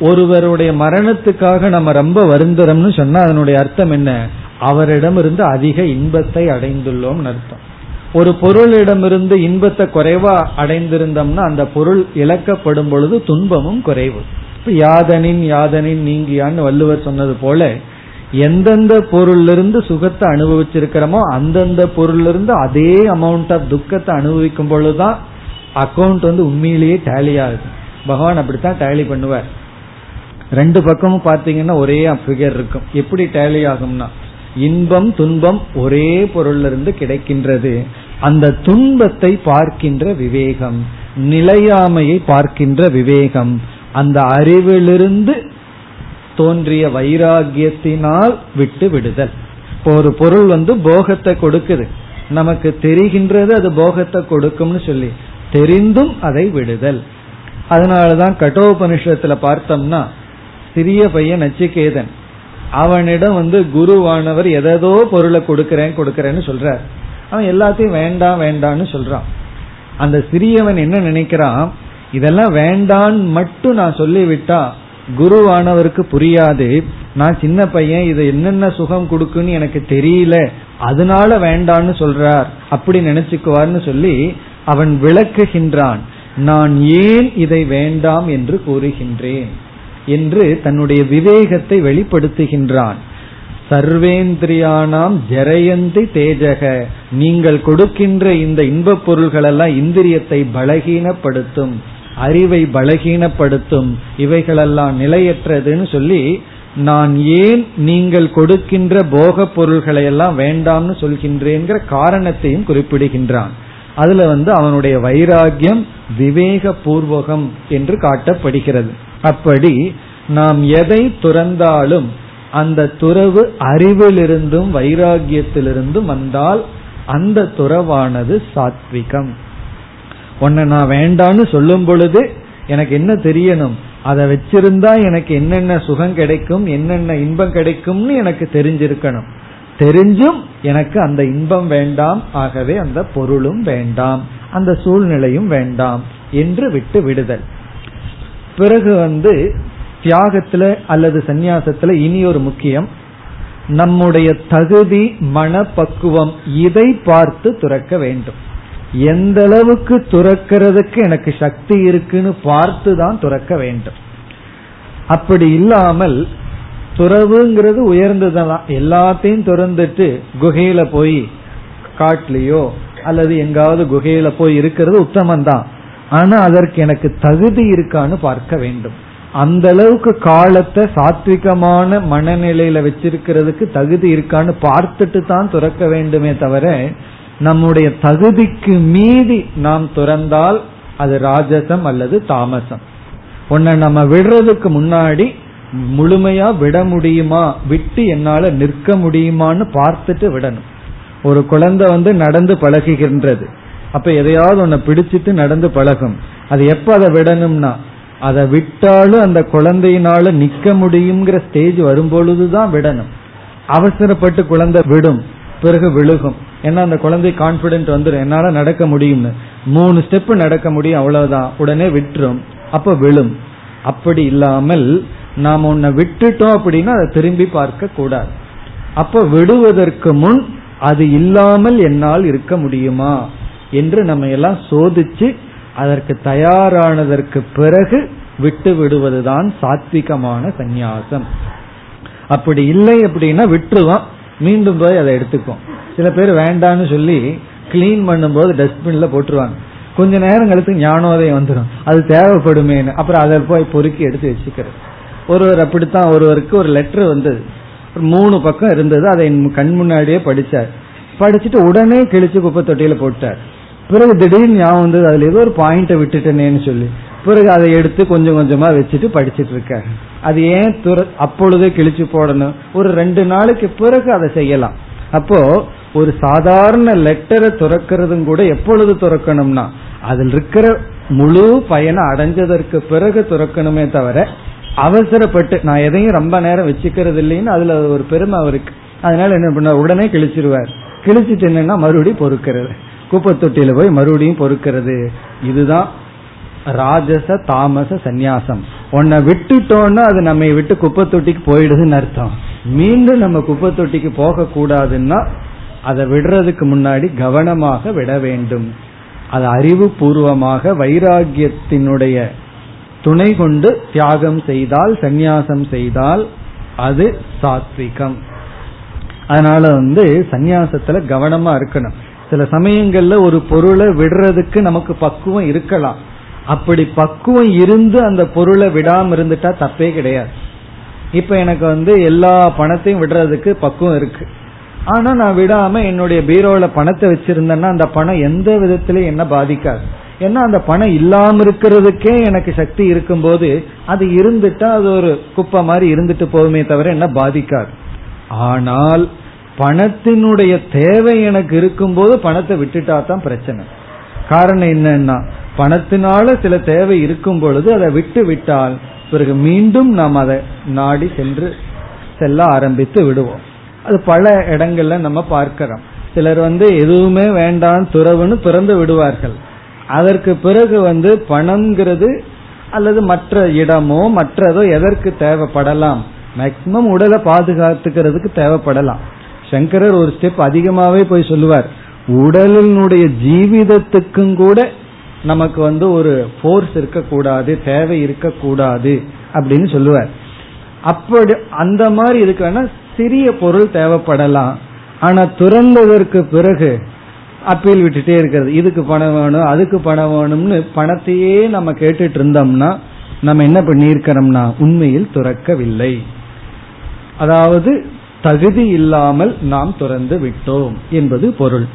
ஒருவருடைய மரணத்துக்காக நம்ம ரொம்ப வருந்துறோம்னு சொன்னா அதனுடைய அர்த்தம் என்ன? அவரிடமிருந்து அதிக இன்பத்தை அடைந்துள்ளோம் அர்த்தம். ஒரு பொருளிடமிருந்து இன்பத்தை குறைவா அடைந்திருந்தோம்னா அந்த பொருள் இழக்கப்படும் பொழுது துன்பமும் குறைவு. இப்ப யாதனின் யாதனின் நீங்கியான்னு வள்ளுவர் சொன்னது போல எந்தெந்த பொருளிலிருந்து சுகத்தை அனுபவிச்சிருக்கிறோமோ அந்தந்த பொருளிலிருந்து அதே அமௌண்ட் ஆஃப் துக்கத்தை அனுபவிக்கும் பொழுதுதான் அக்கௌண்ட் வந்து உண்மையிலேயே டேலி ஆகுது. பகவான் அப்படித்தான் டேலி பண்ணுவார். ரெண்டு பக்கமும் பாத்தீங்கன்னா ஒரே ஃபிகர் இருக்கும். எப்படி டேலி ஆகும்னா இன்பம் துன்பம் ஒரே பொருளிலிருந்து கிடைக்கின்றது. அந்த துன்பத்தை பார்க்கின்ற விவேகம் நிலையாமையை பார்க்கின்ற விவேகம் அந்த அறிவிலிருந்து தோன்றிய வைராகியத்தினால் விட்டு விடுதல். இப்போ ஒரு பொருள் வந்து போகத்தை கொடுக்குது. நமக்கு தெரிகின்றது அது போகத்தை கொடுக்கும்னு சொல்லி தெரிந்தும் அதை விடுதல். அதனாலதான் கட்டோபனிஷத்துல பார்த்தோம்னா சிறிய பையன் நச்சிகேதன் அவனிடம் வந்து குருவானவர் எதோ பொருளை கொடுக்கறேன் கொடுக்கறேன்னு சொல்றார். அவன் எல்லாத்தையும் வேண்டாம் வேண்டான்னு சொல்றான். அந்த சிறியவன் என்ன நினைக்கிறான்? இதெல்லாம் வேண்டான் மட்டும் நான் சொல்லிவிட்டா குருவானவருக்கு புரியாது. நான் சின்ன பையன் இது என்னென்ன சுகம் கொடுக்குன்னு எனக்கு தெரியல. அதனால வேண்டான்னு சொல்றார். அப்படி நினைச்சுக்குவார்னு சொல்லி அவன் விளக்குகின்றான். நான் ஏன் இதை வேண்டாம் என்று கூறுகின்றேன்? என்று தன்னுடைய விவேகத்தை வெளிப்படுத்துகின்றான். சர்வேந்திரியானாம் ஜெரயந்தி தேஜக. நீங்கள் கொடுக்கின்ற இந்த இன்பப் பொருள்களெல்லாம் இந்திரியத்தை பலகீனப்படுத்தும் அறிவை பலகீனப்படுத்தும் இவைகளெல்லாம் நிலையற்றதுன்னு சொல்லி நான் ஏன் நீங்கள் கொடுக்கின்ற போக பொருள்களை எல்லாம் வேண்டாம்னு சொல்கின்றேங்கிற காரணத்தையும் குறிப்பிடுகின்றான். அதுல வந்து அவனுடைய வைராகியம் விவேக பூர்வகம் என்று காட்டப்படுகிறது. அப்படி நாம் எதை துறந்தாலும் அந்த துறவு அறிவிலிருந்தும் வைராகியத்திலிருந்தும் வந்தால் அந்த துறவானது சாத்விகம். உன்னை நான் வேண்டான்னு சொல்லும் பொழுது எனக்கு என்ன தெரியணும்? அதை வச்சிருந்தா எனக்கு என்னென்ன சுகம் கிடைக்கும் என்னென்ன இன்பம் கிடைக்கும்னு எனக்கு தெரிஞ்சிருக்கணும். தெரிஞ்சும் எனக்கு அந்த இன்பம் வேண்டாம் ஆகவே அந்த பொருளும் வேண்டாம் அந்த சூழ்நிலையும் வேண்டாம் என்று விட்டு விடுதல். பிறகு வந்து தியாகத்துல அல்லது சந்நியாசத்துல இனி ஒரு முக்கியம் நம்முடைய தகுதி மனப்பக்குவம் இதை பார்த்து துறக்க வேண்டும். எந்த அளவுக்கு துறக்கிறதுக்கு எனக்கு சக்தி இருக்குன்னு பார்த்து தான் துறக்க வேண்டும். அப்படி இல்லாமல் துறவுங்கிறது உயர்ந்ததுதான். எல்லாத்தையும் துறந்துட்டு குகையில போய் காட்டுலயோ அல்லது எங்காவது குகையில போய் இருக்கிறது உத்தமந்தான் ஆனா அதற்கு எனக்கு தகுதி இருக்கான்னு பார்க்க வேண்டும். அந்த அளவுக்கு காலத்தை சாத்விகமான மனநிலையில வச்சிருக்கிறதுக்கு தகுதி இருக்கான்னு பார்த்துட்டு தான் துறக்க வேண்டுமே தவிர நம்முடைய தகுதிக்கு மீறி நாம் துறந்தால் அது ராஜசம் அல்லது தாமசம். உன்னை நம்ம விடுறதுக்கு முன்னாடி முழுமையா விட முடியுமா? விட்டு என்னால நிற்க முடியுமான்னு பார்த்துட்டு விடணும். ஒரு குழந்தை வந்து நடந்து பழகுகின்றது. அப்ப எதையாவது ஒன்ன பிடிச்சிட்டு நடந்து பழகும். அது எப்ப அதை விடணும்னா அதை விட்டாலும் அந்த குழந்தையினால நிக்க முடியுங்கிற ஸ்டேஜ் வரும்பொழுதுதான் விடணும். அவசரப்பட்டு குழந்தை விடும் பிறகு விழுகும். ஏன்னா அந்த குழந்தை கான்பிடென்ட் வந்துடும் என்னால நடக்க முடியும்னு. மூணு ஸ்டெப் நடக்க முடியும் அவ்வளவுதான். உடனே விட்டுரும். அப்ப விழும். அப்படி இல்லாமல் நாம் உன்னை விட்டுட்டோம் அப்படின்னா அதை திரும்பி பார்க்க கூடாது. அப்ப விடுவதற்கு முன் அது இல்லாமல் என்னால் இருக்க முடியுமா? என்று நம்ம எல்லாம் சோதிச்சு அதற்கு தயாரானதற்கு பிறகு விட்டு விடுவதுதான் சாத்விகமான சந்நியாசம். அப்படி இல்லை அப்படின்னா விட்டுருவான் மீண்டும் போய் அதை எடுத்துக்கும் சில பேர் வேண்டான்னு சொல்லி கிளீன் பண்ணும்போது டஸ்ட்பின்ல போட்டுருவாங்க. கொஞ்ச நேரம் கழித்து ஞானோதயம் வந்துடும் அது தேவைப்படுமேனு அப்புறம் அதை போய் பொறுக்கி எடுத்து வச்சுக்கிறது. ஒருவர் அப்படித்தான் ஒருவருக்கு ஒரு லெட்டர் வந்தது. ஒரு மூணு பக்கம் இருந்தது. அதை கண் முன்னாடியே படிச்சார். படிச்சுட்டு உடனே கிழிச்சு குப்பை தொட்டியில போட்டார். பிறகு திடீர்னு ஞாபகம் வந்தது அதுல ஏதோ ஒரு பாயிண்ட விட்டுட்டேனேன்னு சொல்லி. பிறகு அதை எடுத்து கொஞ்சம் கொஞ்சமா வச்சுட்டு படிச்சிட்டு இருக்காரு. அது ஏன் துற அப்பொழுதே கிழிச்சு போடணும்? ஒரு ரெண்டு நாளைக்கு பிறகு அதை செய்யலாம். அப்போ ஒரு சாதாரண லெட்டரை துறக்கிறதும் கூட எப்பொழுது துறக்கணும்னா அதில் இருக்கிற முழு பயனை அடைஞ்சதற்கு பிறகு துறக்கணுமே தவிர அவசரப்பட்டு நான் எதையும் ரொம்ப நேரம் வச்சுக்கிறது இல்லைன்னு அதுல ஒரு பெருமை அவருக்கு. அதனால என்ன பண்ண உடனே கிழிச்சிருவார். கிழிச்சிட்டு என்னன்னா மறுபடியும் பொறுக்கிறது. குப்பை தொட்டியில போய் மறுபடியும் பொறுக்கிறது. இதுதான் ராஜச தாமச சந்நியாசம். உன்னை விட்டுட்டோம்னா அது நம்ம விட்டு குப்பை தொட்டிக்கு போயிடுதுன்னு அர்த்தம். மீண்டும் நம்ம குப்பை தொட்டிக்கு போக கூடாதுன்னா அதை விடுறதுக்கு முன்னாடி கவனமாக விட வேண்டும். அது அறிவு பூர்வமாக வைராகியத்தினுடைய துணை கொண்டு தியாகம் செய்தால் சந்நியாசம் செய்தால் அது சாத்விகம். அதனால வந்து சந்நியாசத்துல கவனமா இருக்கணும். சில சமயங்கள்ல ஒரு பொருளை விடுறதுக்கு நமக்கு பக்குவம் இருக்கலாம். அப்படி பக்குவம் இருந்து அந்த பொருளை விடாம இருந்துட்டா தப்பே கிடையாது. இப்ப எனக்கு வந்து எல்லா பணத்தையும் விடுறதுக்கு பக்குவம் இருக்கு. ஆனா நான் விடாம என்னுடைய பீரோல பணத்தை வச்சிருந்தேன்னா அந்த பணம் எந்த விதத்திலையும் என்ன பாதிக்காது. ஏன்னா அந்த பணம் இல்லாம இருக்கிறதுக்கே எனக்கு சக்தி இருக்கும்போது அது இருந்துட்டா அது ஒரு குப்பை மாதிரி இருந்துட்டு போகுமே தவிர என்ன பாதிக்காது. ஆனால் பணத்தினுடைய தேவை எனக்கு இருக்கும்போது பணத்தை விட்டுட்டா தான் பிரச்சனை. காரணம் என்னன்னா பணத்தினால சில தேவை இருக்கும் பொழுது அதை விட்டு விட்டால் பிறகு மீண்டும் நாம் அதை நாடி சென்று செல்ல ஆரம்பித்து விடுவோம். அது பல இடங்கள்ல நம்ம பார்க்கிறோம். சிலர் வந்து எதுவுமே வேண்டாம் துறவுன்னு பிறந்து விடுவார்கள். அதற்கு பிறகு வந்து பணம்ங்கிறது அல்லது மற்ற இடமோ மற்றதோ எதற்கு தேவைப்படலாம்? மேக்சிமம் உடலை பாதுகாத்துக்கிறதுக்கு தேவைப்படலாம். சங்கரர் ஒரு ஸ்டெப் அதிகமாவே போய் சொல்லுவார். உடலினுடைய ஜீவிதத்துக்கும் கூட நமக்கு வந்து ஒரு போர்ஸ் இருக்கக்கூடாது தேவை இருக்கக்கூடாது அப்படின்னு சொல்லுவார். அப்படி அந்த மாதிரி இதுக்கு சிறிய பொருள் தேவைப்படலாம். ஆனா துறந்ததற்கு பிறகு அப்பீல் விட்டுட்டே இருக்கிறது. இதுக்கு பணம் வேணும் அதுக்கு பணம் வேணும்னு பணத்தையே நம்ம கேட்டுட்டு இருந்தோம்னா நம்ம என்ன பண்ணியிருக்கிறோம்னா உண்மையில் துறக்கவில்லை. அதாவது தகுதி இல்லாமல் நாம் துறந்து விட்டோம் என்பது பொருள்.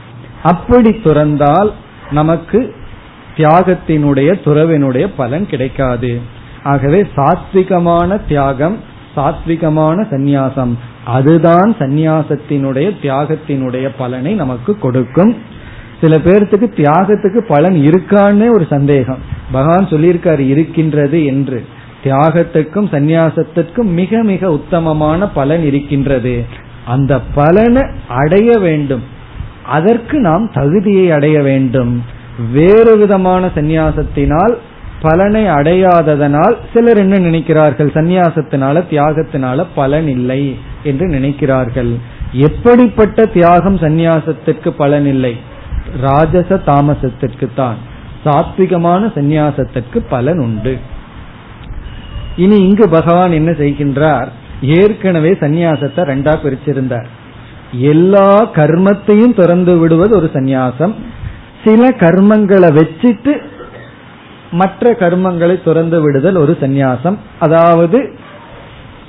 அப்படி துறந்தால் நமக்கு தியாகத்தினுடைய துறவினுடைய பலன் கிடைக்காது. ஆகவே சாத்விகமான தியாகம் சாத்விகமான சந்நியாசம் அதுதான் சந்நியாசத்தினுடைய தியாகத்தினுடைய பலனை நமக்கு கொடுக்கும். சில பேர்த்துக்கு தியாகத்துக்கு பலன் இருக்கான்னு ஒரு சந்தேகம். பகவான் சொல்லியிருக்காரு இருக்கின்றது என்று. தியாகத்துக்கும் சந்நியாசத்திற்கும் மிக மிக உத்தமமான பலன் இருக்கின்றது. அந்த பலனை அடைய வேண்டும். அதற்கு நாம் தகுதியை அடைய வேண்டும். வேறு விதமான சந்நியாசத்தினால் பலனை அடையாததனால் சிலர் என்ன நினைக்கிறார்கள்? சந்நியாசத்தினால தியாகத்தினால பலன் இல்லை என்று நினைக்கிறார்கள். எப்படிப்பட்ட தியாகம் சந்நியாசத்திற்கு பலன் இல்லை? ராஜச தாமசத்திற்கு தான் சாத்விகமான சந்நியாசத்திற்கு பலன் உண்டு. இனி இங்கு பகவான் என்ன செய்கின்றார்? ஏற்கனவே சந்நியாசத்தை ரெண்டா பிரிச்சிருந்தார். எல்லா கர்மத்தையும் திறந்து விடுவது ஒரு சந்நியாசம். சில கர்மங்களை வச்சுட்டு மற்ற கர்மங்களை துறந்து விடுதல் ஒரு சந்நியாசம். அதாவது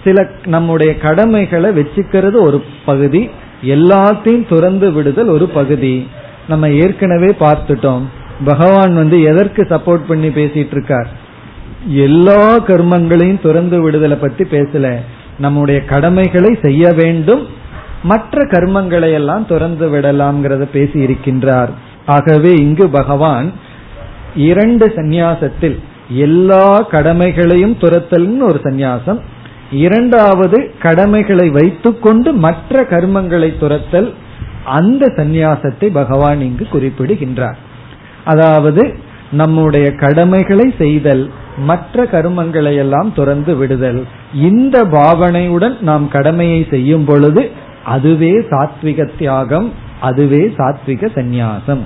சில நம்முடைய கடமைகளை வச்சுக்கிறது ஒரு பகுதி எல்லாத்தையும் துறந்து விடுதல் ஒரு பகுதி. நம்ம ஏற்கனவே பார்த்துட்டோம். பகவான் வந்து எதற்கு சப்போர்ட் பண்ணி பேசிட்டு இருக்கார்? எல்லா கர்மங்களையும் துறந்து விடுதலை பத்தி பேசல. நம்முடைய கடமைகளை செய்ய வேண்டும். மற்ற கர்மங்களை எல்லாம் துறந்து விடலாம்ங்கிறத பேசி இருக்கின்றார். ஆகவே இங்கு பகவான் இரண்டு சந்நியாசத்தில் எல்லா கடமைகளையும் துரத்தல்னு ஒரு சந்நியாசம். இரண்டாவது கடமைகளை வைத்துக்கொண்டு மற்ற கர்மங்களை துரத்தல் அந்த சந்நியாசத்தை பகவான் இங்கு குறிப்பிடுகின்றார். அதாவது நம்முடைய கடமைகளை செய்தல் மற்ற கருமங்களை எல்லாம் துறந்து விடுதல். இந்த பாவனையுடன் நாம் கடமையை செய்யும் பொழுது அதுவே சாத்விக தியாகம் அதுவே சாத்விக சந்நியாசம்.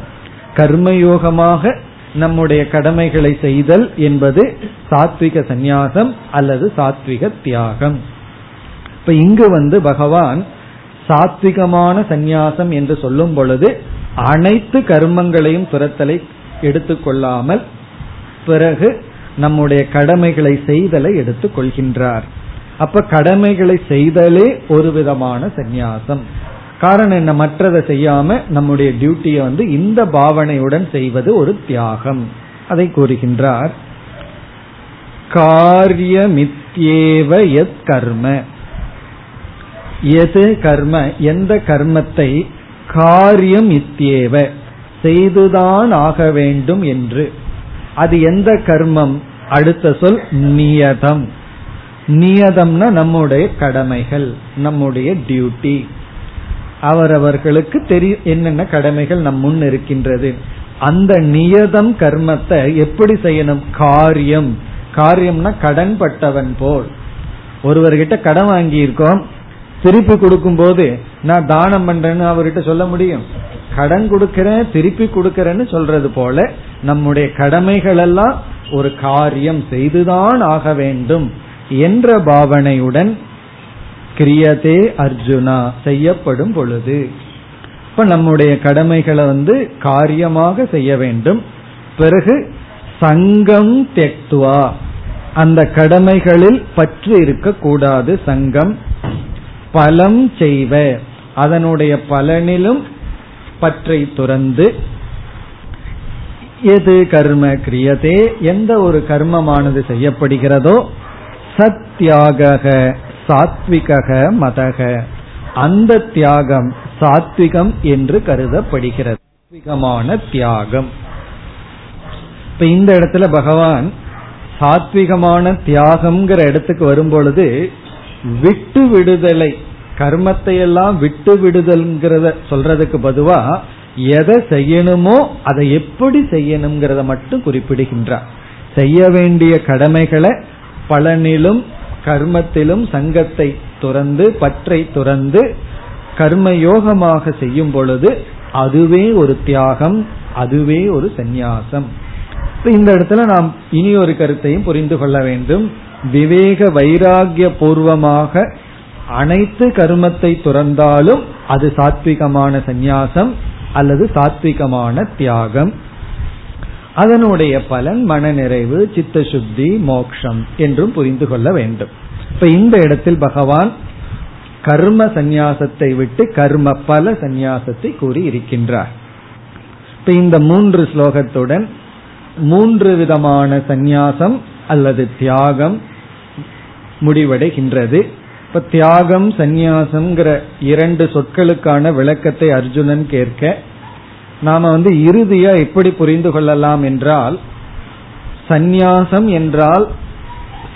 கர்மயோகமாக நம்முடைய கடமைகளை செய்தல் என்பது சாத்விக சந்நியாசம் அல்லது சாத்விக தியாகம். இப்ப இங்கு வந்து பகவான் சாத்விகமான சந்நியாசம் என்று சொல்லும் பொழுது அனைத்து கர்மங்களையும் துரத்தலை எடுத்துக்கொள்ளாமல் பிறகு நம்முடைய கடமைகளை செய்தலை எடுத்துக் கொள்கின்றார். அப்ப கடமைகளை செய்தலே ஒரு விதமான சந்நியாசம். காரணம் என்ன? மற்றதை செய்யாம நம்முடைய டியூட்டியை வந்து இந்த பாவனையுடன் செய்வது ஒரு தியாகம். அதை கூறுகின்றார். காரியமித்யேவ எத் கர்ம. எது கர்ம? எந்த கர்மத்தை? காரியம் இத்தியேவ செய்துதான் ஆக வேண்டும் என்று. அது எந்த கர்மம்? அடுத்த சொல் நியதம். நியதம்னா நம்முடைய கடமைகள் நம்முடைய டியூட்டி. அவரவர்களுக்கு தெரியும் என்னென்ன கடமைகள் நம் முன் இருக்கின்றது? அந்த நியதம் கர்மத்தை எப்படி செய்யணும்? காரியம். காரியம்னா கடன் பட்டவன் போல். ஒருவர்கிட்ட கடன் வாங்கி இருக்கோம் திருப்பி கொடுக்கும் போது நான் தானம் பண்றேன்னு அவர்கிட்ட சொல்ல முடியும்? கடன் கொடுக்கறேன் திருப்பி கொடுக்கறேன்னு சொல்றது போல நம்முடைய கடமைகள் எல்லாம் ஒரு காரியம் செய்துதான் ஆக வேண்டும் என்ற பாவனையுடன் கிரியதே அர்ஜுனா செய்யப்படும் பொழுது. இப்ப நம்முடைய கடமைகளை வந்து காரியமாக செய்ய வேண்டும். பிறகு சங்கம் தெக்துவா. அந்த கடமைகளில் பற்று இருக்கக்கூடாது சங்கம். பலம் செய்வ. அதனுடைய பலனிலும் பற்றை துறந்து எது கர்ம கிரியதே எந்த ஒரு கர்மமானது செய்யப்படுகிறதோ சத்யாக சாத்விக மதக அந்த தியாகம் சாத்விகம் என்று கருதப்படுகிறது. சாத்விகமான தியாகம். இப்ப இந்த இடத்துல பகவான் சாத்விகமான தியாகம்ங்கிற இடத்துக்கு வரும்பொழுது விட்டு விடுதலை கர்மத்தை எல்லாம் விட்டு விடுதல்ங்கிறத சொல்றதுக்கு பதுவா எதை செய்யணுமோ அதை எப்படி செய்யணுங்கிறத மட்டும் குறிப்பிடுகின்றார். செய்ய வேண்டிய கடமைகளை பலனிலும் கர்மத்திலும் சங்கத்தை துறந்து பற்றை துறந்து கர்மயோகமாக செய்யும் பொழுது அதுவே ஒரு தியாகம் அதுவே ஒரு சந்நியாசம். இந்த இடத்துல நாம் இனி ஒரு கருத்தையும் புரிந்து கொள்ள வேண்டும். விவேக வைராகிய பூர்வமாக அனைத்து கருமத்தை துறந்தாலும் அது சாத்விகமான சந்நியாசம் அல்லது சாத்விகமான தியாகம். அதனுடைய பலன் மனநிறைவு சித்த சுத்தி மோக்ஷம் என்றும் புரிந்து கொள்ள வேண்டும். இப்ப இந்த இடத்தில் பகவான் கர்ம சந்நியாசத்தை விட்டு கர்ம பல சந்நியாசத்தை கூறி இருக்கின்றார். இப்ப இந்த மூன்று ஸ்லோகத்துடன் மூன்று விதமான சந்நியாசம் அல்லது தியாகம் முடிவடைகின்றது. இப்ப தியாகம் சந்நியாசம்ங்கிற இரண்டு சொற்களுக்கான விளக்கத்தை அர்ஜுனன் கேட்க நாம வந்து இறுதியா எப்படி புரிந்து கொள்ளலாம் என்றால் சந்நியாசம் என்றால்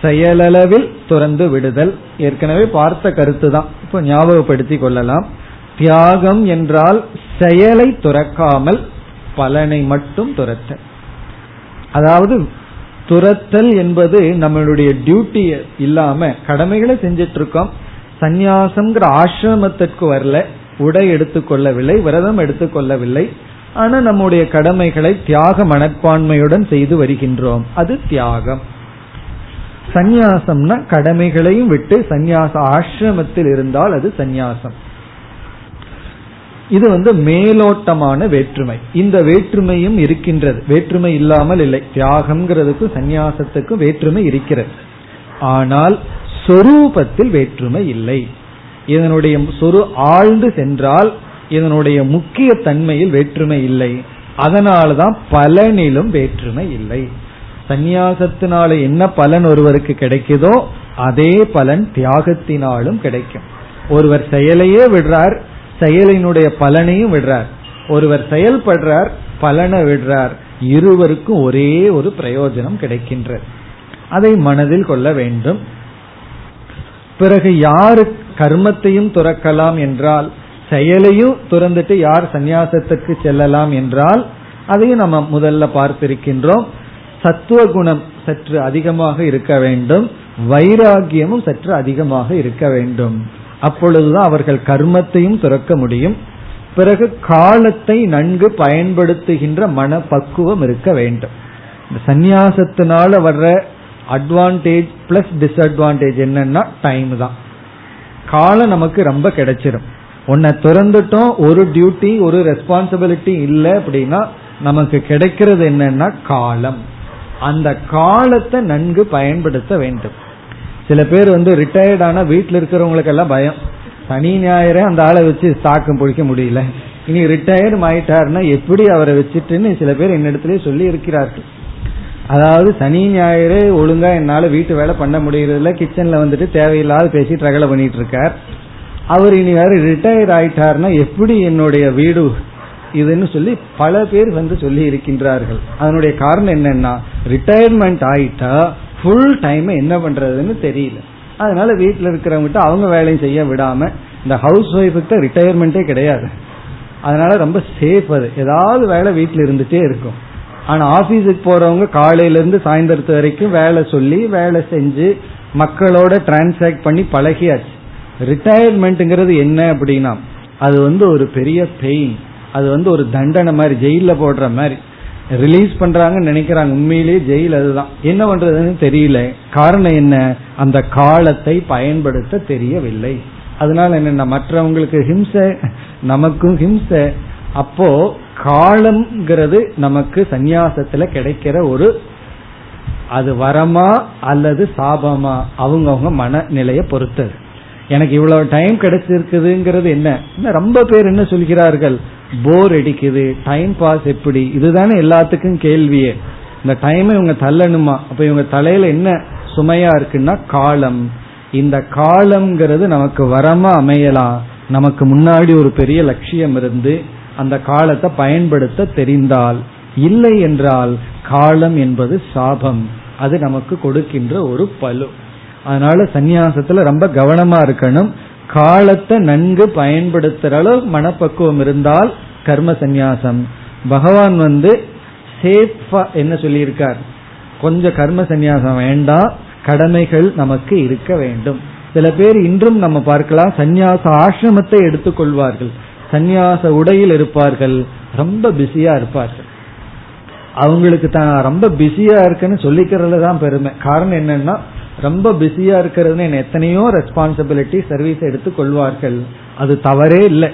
செயலளவில் துறந்து விடுதல். ஏற்கனவே பார்த்த கருத்து தான். இப்போ ஞாபகப்படுத்திக் கொள்ளலாம். தியாகம் என்றால் செயலை துறக்காமல் பலனை மட்டும் துரத்த அதாவது துரத்தல் என்பது நம்மளுடைய டியூட்டி இல்லாம கடமைகளை செஞ்சிட்டு இருக்கோம் சந்நியாசம்ங்கிற ஆசிரமத்திற்கு வரல. உடை எடுத்துக்கொள்ளவில்லை விரதம் எடுத்துக்கொள்ளவில்லை ஆனா நம்முடைய கடமைகளை தியாக மனப்பான்மையுடன் செய்து வருகின்றோம். அது தியாகம். சந்நியாசம்னா கடமைகளையும் விட்டு சந்நியாச ஆசிரமத்தில் இருந்தால் அது சந்நியாசம். இது வந்து மேலோட்டமான வேற்றுமை. இந்த வேற்றுமையும் இருக்கின்றது. வேற்றுமை இல்லாமல் இல்லை. தியாகம்ங்கிறதுக்கும் சந்நியாசத்துக்கும் வேற்றுமை இருக்கிறது. ஆனால் சொரூபத்தில் வேற்றுமை இல்லை. இதனுடைய சொரு ஆழ்ந்து சென்றால் இதனுடைய முக்கிய தன்மையில் வேற்றுமை இல்லை. அதனால்தான் பலனிலும் வேற்றுமை இல்லை. சந்நியாசத்தினால என்ன பலன் ஒருவருக்கு கிடைக்குதோ அதே பலன் தியாகத்தினாலும் கிடைக்கும். ஒருவர் செயலையே விடுறார் செயலினுடைய பலனையும் விடுறார். ஒருவர் செயல்படுறார் பலனை விடுறார். இருவருக்கும் ஒரே ஒரு பிரயோஜனம் கிடைக்கின்ற அதை மனதில் கொள்ள வேண்டும். பிறகு யாரு கர்மத்தையும் துறக்கலாம் என்றால் செயலையும் துறந்துட்டு யார் சந்நியாசத்துக்கு செல்லலாம் என்றால் அதையும் நம்ம முதல்ல பார்த்திருக்கின்றோம். சத்துவ குணம் சற்று அதிகமாக இருக்க வேண்டும். வைராகியமும் சற்று அதிகமாக இருக்க வேண்டும். அப்பொழுதுதான் அவர்கள் கர்மத்தையும் துறக்க முடியும். பிறகு காலத்தை நன்கு பயன்படுத்துகின்ற மன பக்குவம் இருக்க வேண்டும். இந்த சந்நியாசத்தினால வர்ற அட்வான்டேஜ் பிளஸ் டிஸ்அட்வான்டேஜ் என்னன்னா டைம் தான். காலம் நமக்கு ரொம்ப கிடைச்சிரும். உன்னை திறந்துட்டோம் ஒரு டியூட்டி ஒரு ரெஸ்பான்சிபிலிட்டி இல்லை அப்படின்னா நமக்கு கிடைக்கிறது என்னன்னா காலம். அந்த காலத்தை நன்கு பயன்படுத்த வேண்டும். சில பேர் வந்து ரிட்டையர்ட் ஆனா வீட்டில் இருக்கிறவங்களுக்கு எல்லாம் பயம். சனி ஞாயிறே அந்த ஆளை வச்சு தாக்கம் பிடிக்க முடியல. இனி ரிட்டையர்டு ஆயிட்டாருன்னா எப்படி அவரை வச்சுட்டுன்னு சில பேர் என்னிடத்திலே சொல்லி இருக்கிறார்கள் அதாவது சனி ஞாயிறு ஒழுங்கா என்னால வீட்டு வேலை பண்ண முடியறதில்ல கிச்சன்ல வந்துட்டு தேவையில்லாத பேசி ட்ரகலை பண்ணிட்டு இருக்கார் அவர் இனி வேற ரிட்டையர் ஆயிட்டார்னா எப்படி என்னுடைய வீடு இதுன்னு சொல்லி பல பேர் வந்து சொல்லி இருக்கின்றார்கள் அதனுடைய காரணம் என்னன்னா ரிட்டையர்மெண்ட் ஆயிட்டா ஃபுல் டைம் என்ன பண்றதுன்னு தெரியல. அதனால வீட்டில் இருக்கிறவங்கிட்ட அவங்க வேலையும் செய்ய விடாம இந்த ஹவுஸ் ஒய்ஃபுக்கு ரிட்டையர்மெண்ட்டே கிடையாது. அதனால ரொம்ப சேஃப் அது. ஏதாவது வேலை வீட்டில் இருந்துட்டே இருக்கும். ஆனா ஆபீஸுக்கு போறவங்க காலையில இருந்து சாயந்தரத்து வரைக்கும் வேலை சொல்லி வேலை செஞ்சு மக்களோட டிரான்சாக்ட் பண்ணி பழகியாச்சு. ரிட்டையர்மெண்ட்டுங்கிறது என்ன அப்படின்னா அது வந்து ஒரு பெரிய பெயின் அது வந்து ஒரு தண்டனை மாதிரி ஜெயில போடுற மாதிரி. ரிலீஸ் பண்றாங்கன்னு நினைக்கிறாங்க. உண்மையிலேயே ஜெயில் அதுதான். என்ன பண்றதுன்னு தெரியல. காரணம் என்ன? அந்த காலத்தை பயன்படுத்த தெரியவில்லை. அதனால என்ன மற்றவங்களுக்கு ஹிம்சை நமக்கும் ஹிம்சை. அப்போ காலம்ங்கிறது நமக்கு சந்நியாசத்துல கிடைக்கிற ஒரு அது வரமா அல்லது சாபமா? அவங்கவுங்க மனநிலையை பொறுத்தது. எனக்கு இவ்வளவு டைம் கிடைச்சிருக்குதுங்கிறது என்ன ரொம்ப பேர் என்ன சொல்கிறார்கள்? போர் அடிக்குது டைம் பாஸ் எப்படி? இதுதானே எல்லாத்துக்கும் கேள்வியே. இந்த டைமை இவங்க தள்ளணுமா? அப்ப இவங்க தலையில என்ன சுமையா இருக்குன்னா காலம். இந்த காலம்ங்கிறது நமக்கு வரமா அமையலாம் நமக்கு முன்னாடி ஒரு பெரிய லட்சியம் இருந்து அந்த காலத்தை பயன்படுத்த தெரிந்தால். இல்லை என்றால் காலம் என்பது சாபம். அது நமக்கு கொடுக்கின்ற ஒரு பலு. அதனால சந்நியாசத்துல ரொம்ப கவனமா இருக்கணும். காலத்தை நன்கு பயன்படுத்துற அளவு மனப்பக்குவம் இருந்தால் கர்ம சந்நியாசம். பகவான் வந்து சேஃபா என்ன சொல்லியிருக்கார்? கொஞ்சம் கர்ம சந்நியாசம் வேண்டாம் கடமைகள் நமக்கு இருக்க வேண்டும். சில பேர் இன்றும் நம்ம பார்க்கலாம் சந்நியாச ஆசிரமத்தை எடுத்துக்கொள்வார்கள். சந்நியாச உடையில் இருப்பார்கள். ரொம்ப பிஸியா இருப்பார்கள். அவங்களுக்கு தான் ரொம்ப பிஸியா இருக்குன்னு சொல்லிக்கிறதுல தான் பெருமை. காரணம் என்னன்னா ரொம்ப பிஸியா இருக்கிறதுன்னு எத்தனையோ ரெஸ்பான்சிபிலிட்டி சர்வீஸ் எடுத்து கொள்வார்கள் அது தவறே இல்லை.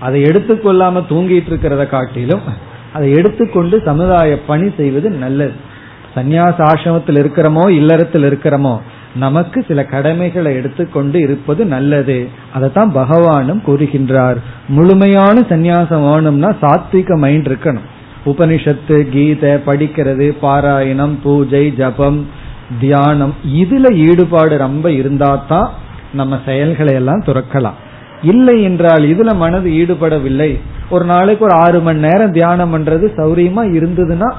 அதை எடுத்துக்கொள்ளாம தூங்கிட்டு இருக்கிறத காட்டிலும் அதை எடுத்துக்கொண்டு சமுதாய பணி செய்வது நல்லது. சந்நியாச ஆசிரமத்தில் இருக்கிறோமோ இல்லறத்தில் இருக்கிறோமோ நமக்கு சில கடமைகளை எடுத்துக்கொண்டு இருப்பது நல்லது. அதைத்தான் பகவானும் கூறுகின்றார். முழுமையான சந்நியாசம் வேணும்னா சாத்விக மைண்ட் இருக்கணும். உபனிஷத்து கீதை படிக்கிறது பாராயணம் பூஜை ஜபம் தியானம் இதுல ஈடுபாடு ரொம்ப இருந்தா தான் நம்ம செயல்களை எல்லாம் துறக்கலாம். இல்லை என்றால் இதுல மனது ஈடுபடவில்லை. ஒரு நாளைக்கு ஒரு ஆறு மணி நேரம் தியானம் பண்றது சௌரியமா இருந்ததுன்னா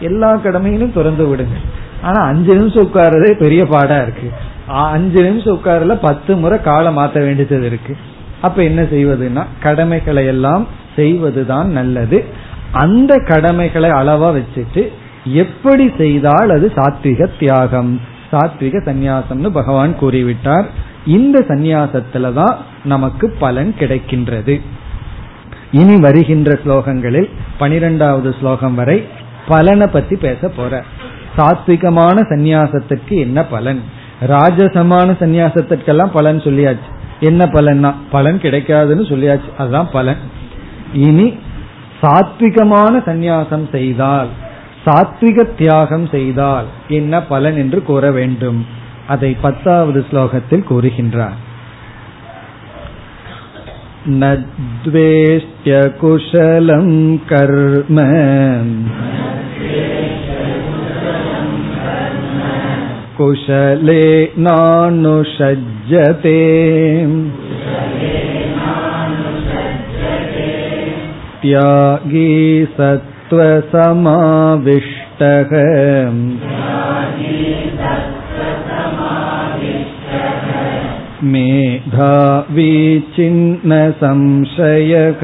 எல்லா கடமையிலும் திறந்து விடுங்க ஆனா அஞ்சு நிமிஷம் உட்கார்றதே பெரிய பாடா இருக்கு. அஞ்சு நிமிஷம் உட்காரல பத்து முறை காலை மாத்த வேண்டியது இருக்கு. அப்ப என்ன செய்வதுன்னா கடமைகளை எல்லாம் செய்வதுதான் நல்லது. அந்த கடமைகளை அளவா வச்சுட்டு எப்படி செய்தால் அது சாத்விக தியாகம் சாத்விக சந்நியாசம்னு பகவான் கூறிவிட்டார். இந்த சந்நியாசத்துலதான் நமக்கு பலன் கிடைக்கின்றது. இனி வருகின்ற ஸ்லோகங்களில் பனிரெண்டாவது ஸ்லோகம் வரை பலனை பத்தி பேச போற. சாத்விகமான சந்நியாசத்துக்கு என்ன பலன்? ராஜசமான சந்நியாசத்திற்கெல்லாம் பலன் சொல்லியாச்சு. என்ன பலன்னா? பலன் கிடைக்காதுன்னு சொல்லியாச்சு. அதுதான் பலன். இனி சாத்விகமான சந்நியாசம் செய்தால் சாத்விக தியாகம் செய்தால் என்ன பலன் என்று கூற வேண்டும் அதை பத்தாவது ஸ்லோகத்தில் கூறுகின்றார் न द्वेष्ट्य कुशलं कर्म कुशले नानुषज्यते त्यागी सत्त्वसमाविष्टः मेधावी चिन्न संशयः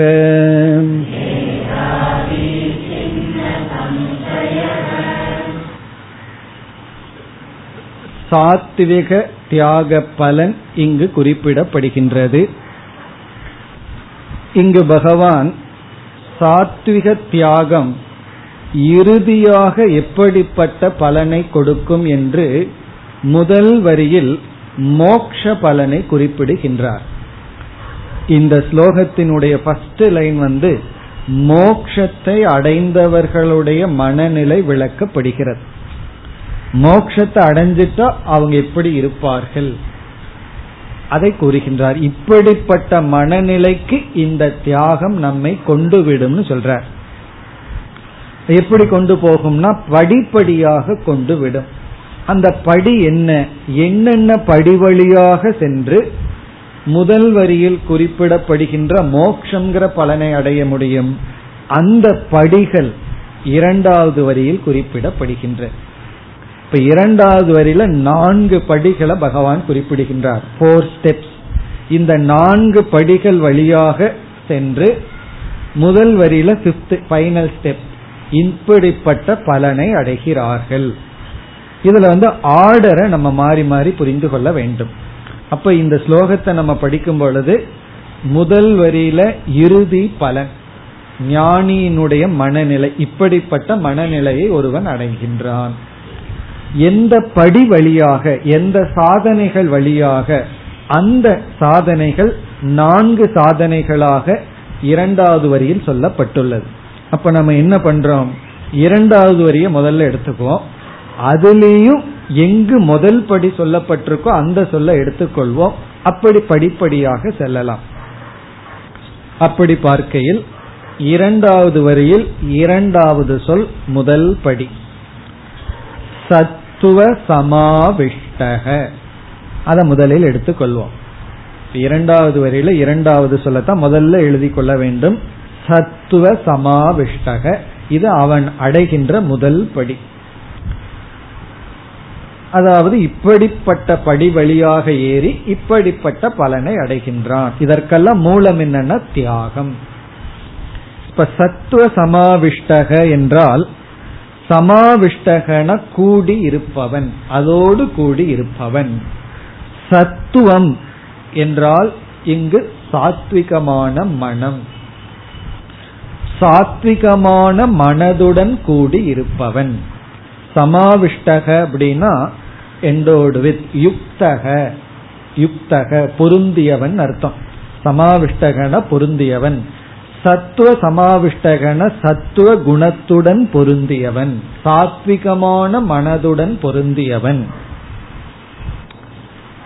சாத்விக தியாக பலன் இங்கு குறிப்பிடப்படுகின்றது இங்கு பகவான் சாத்விக தியாகம் இறுதியாக எப்படிப்பட்ட பலனை கொடுக்கும் என்று முதல் வரியில் மோக்ஷ பலனை குறிப்பிடுகின்றார். இந்த ஸ்லோகத்தினுடைய ஃபர்ஸ்ட் லைன் வந்து மோக்ஷத்தை அடைந்தவர்களுடைய மனநிலை விளக்கப்படுகிறது. மோக்ஷத்தை அடைஞ்சிட்டா அவங்க எப்படி இருப்பார்கள்? அதை கூறுகின்றார். இப்படிப்பட்ட மனநிலைக்கு இந்த தியாகம் நம்மை கொண்டு விடும்னு சொல்றார். எப்படி கொண்டு போகும்னா படிப்படியாக கொண்டு விடும் அந்த படி என்ன? என்னென்ன படி வழியாக சென்று முதல் வரியில் குறிப்பிடப்படுகின்ற மோக்ஷங்கிற பலனை அடைய முடியும்? அந்த படிகள் இரண்டாவது வரியில் குறிப்பிடப்படுகின்ற இப்ப இரண்டாவது வரியில நான்கு படிகளை பகவான் குறிப்பிடுகின்றார். போர் ஸ்டெப்ஸ் இந்த நான்கு படிகள் வழியாக சென்று முதல் வரியில பிப்த் ஃபைனல் ஸ்டெப் இப்படிப்பட்ட பலனை அடைகிறார்கள். இதுல வந்து ஆர்டரை நம்ம மாறி மாறி புரிந்து கொள்ள வேண்டும். அப்ப இந்த ஸ்லோகத்தை நம்ம படிக்கும் பொழுது முதல் வரியில இறுதி பலன் ஞானியினுடைய மனநிலை இப்படிப்பட்ட மனநிலையை ஒருவன் அடைகின்றான். எந்த படி வழியாக எந்த சாதனைகள் வழியாக அந்த சாதனைகள் நான்கு சாதனைகளாக இரண்டாவது வரியில் சொல்லப்பட்டுள்ளது. அப்ப நம்ம என்ன பண்றோம்? இரண்டாவது வரியை முதல்ல எடுத்துக்குவோம். அதுலேயும் எங்கு முதல் படி சொல்லப்பட்டிருக்கோ அந்த சொல்ல எடுத்துக்கொள்வோம். அப்படி படிப்படியாக செல்லலாம். அப்படி பார்க்கையில் இரண்டாவது வரியில் இரண்டாவது சொல் முதல் படி. சத் சத்துவ சமாவிஷ்டக. அதை முதலில் எடுத்துக்கொள்வோம் இரண்டாவது வரையில இரண்டாவது சொல்லத்தான் முதல்ல எழுதி கொள்ள வேண்டும். சத்துவ சமாவிஷ்டக. இது அவன் அடைகின்ற முதல் படி. அதாவது இப்படிப்பட்ட படி வழியாக ஏறி இப்படிப்பட்ட பலனை அடைகின்றான். இதற்கெல்லாம் மூலம் என்னன்னா தியாகம். இப்ப சத்துவ சமாவிஷ்டக என்றால் சமாவிஷ்டகன கூடி இருப்பவன். அதோடு கூடி இருப்பவன். சத்துவம் என்றால் இங்கு சாத்விகமான மனம். சாத்விகமான மனதுடன் கூடி இருப்பவன். சமாவிஷ்டக அப்படின்னா எண்டோடு வித் யுக்தக. யுக்தக பொருந்தியவன் அர்த்தம். சமாவிஷ்டகன பொருந்தியவன். சத்துவ சமாவிஷ்டகன சத்துவ குணத்துடன் பொருந்தியவன். சாத்விகமான மனதுடன் பொருந்தியவன்.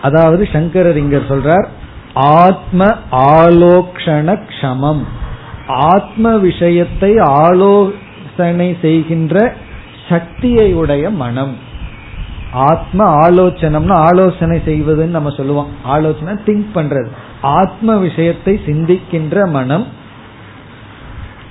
அதாவது சங்கரர் இங்க சொல்றார் ஆத்ம ஆலோக்ஷண க்ஷமம். ஆத்ம விஷயத்தை ஆலோசனை செய்கின்ற சக்தியை உடைய மனம். ஆத்ம ஆலோசனம்னா ஆலோசனை செய்வதுன்னு நம்ம சொல்லுவோம். ஆலோசனை திங்க் பண்றது. ஆத்ம விஷயத்தை சிந்திக்கின்ற மனம்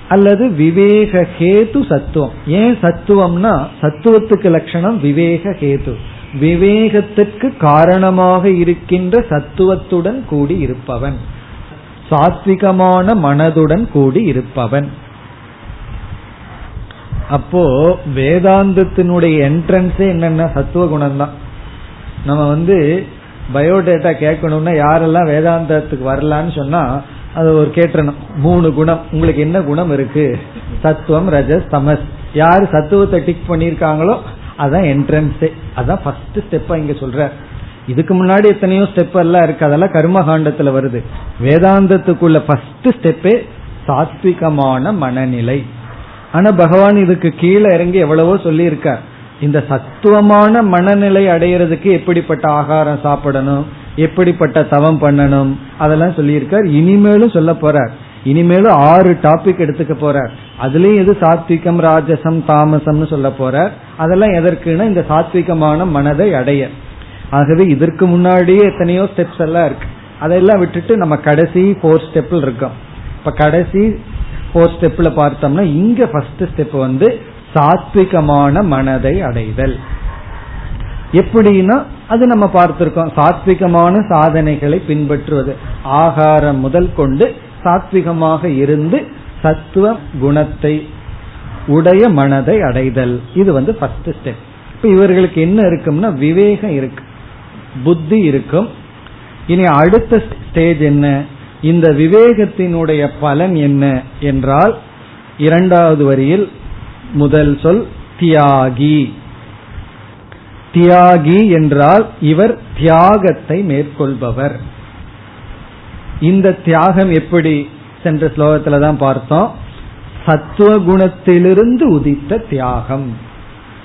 அல்லது விவேக கேது சத்துவம். ஏன் சத்துவம்னா சத்துவத்துக்கு லட்சணம் விவேக கேது. விவேகத்திற்கு காரணமாக இருக்கின்ற சத்துவத்துடன் கூடி இருப்பவன். சாத்விகமான மனதுடன் கூடி இருப்பவன். அப்போ வேதாந்தத்தினுடைய என்ட்ரன்ஸே என்னென்ன சத்துவ குணம்தான். நம்ம வந்து பயோடேட்டா கேட்கணும்னா யாரெல்லாம் வேதாந்தத்துக்கு வரலான்னு சொன்னா அது ஒரு கேட்டணும் மூணு குணம். உங்களுக்கு என்ன குணம் இருக்கு? சத்துவம் ரஜஸ் தமஸ். யார் சத்துவத்தை டிக் பண்ணிருக்காங்களோ அதான் என்ட்ரன்ஸே அதான் ஃபர்ஸ்ட் ஸ்டெப்பா இங்க சொல்ற. இதுக்கு முன்னாடி எத்தனையோ ஸ்டெப் எல்லாம் இருக்கு. அதெல்லாம் கர்மகாண்டத்துல வருது. வேதாந்தத்துக்குள்ள ஃபர்ஸ்ட் ஸ்டெப்பே சாத்விகமான மனநிலை. ஆனா பகவான் இதுக்கு கீழே இறங்கி எவ்வளவோ சொல்லி இருக்கார் இந்த சத்துவமான மனநிலை அடையிறதுக்கு எப்படிப்பட்ட ஆகாரம் சாப்பிடணும்? எப்படிப்பட்ட தவம் பண்ணணும்? அதெல்லாம் சொல்லியிருக்கார். இனிமேலும் சொல்ல போறார். இனிமேலும் ஆறு டாபிக் எடுத்துக்க போறார். அதுலயும் எது சாத்விகம் ராஜசம் தாமசம்னு சொல்ல போறார். அதெல்லாம் எதற்குன்னா இந்த சாத்விகமான மனதை அடைய. ஆகவே இதற்கு முன்னாடியே எத்தனையோ ஸ்டெப்ஸ் எல்லாம் இருக்கு. அதெல்லாம் விட்டுட்டு நம்ம கடைசி போர் ஸ்டெப்ல இருக்கோம். இப்ப கடைசி போர் ஸ்டெப்ல பார்த்தோம்னா இங்க ஃபர்ஸ்ட் ஸ்டெப் வந்து சாத்விகமான மனதை அடைதல். எப்படின்னா அது நம்ம பார்த்திருக்கோம். சாத்விகமான சாதனைகளை பின்பற்றுவது. ஆகாரம் முதல் கொண்டு சாத்விகமாக இருந்து சத்துவ குணத்தை உடைய மனதை அடைதல். இது வந்து ஃபர்ஸ்ட் ஸ்டெப் இப்ப இவர்களுக்கு என்ன இருக்கும்னா விவேகம் இருக்கு. புத்தி இருக்கும். இனி அடுத்த ஸ்டேஜ் என்ன? இந்த விவேகத்தினுடைய பலன் என்ன என்றால் இரண்டாவது வரியில் முதல் சொல் தியாகி. தியாகி என்றால் இவர் தியாகத்தை மேற்கொள்பவர். இந்த தியாகம் எப்படி? சென்ற ஸ்லோகத்துல தான் பார்த்தோம். சத்துவ குணத்திலிருந்து உதித்த தியாகம்.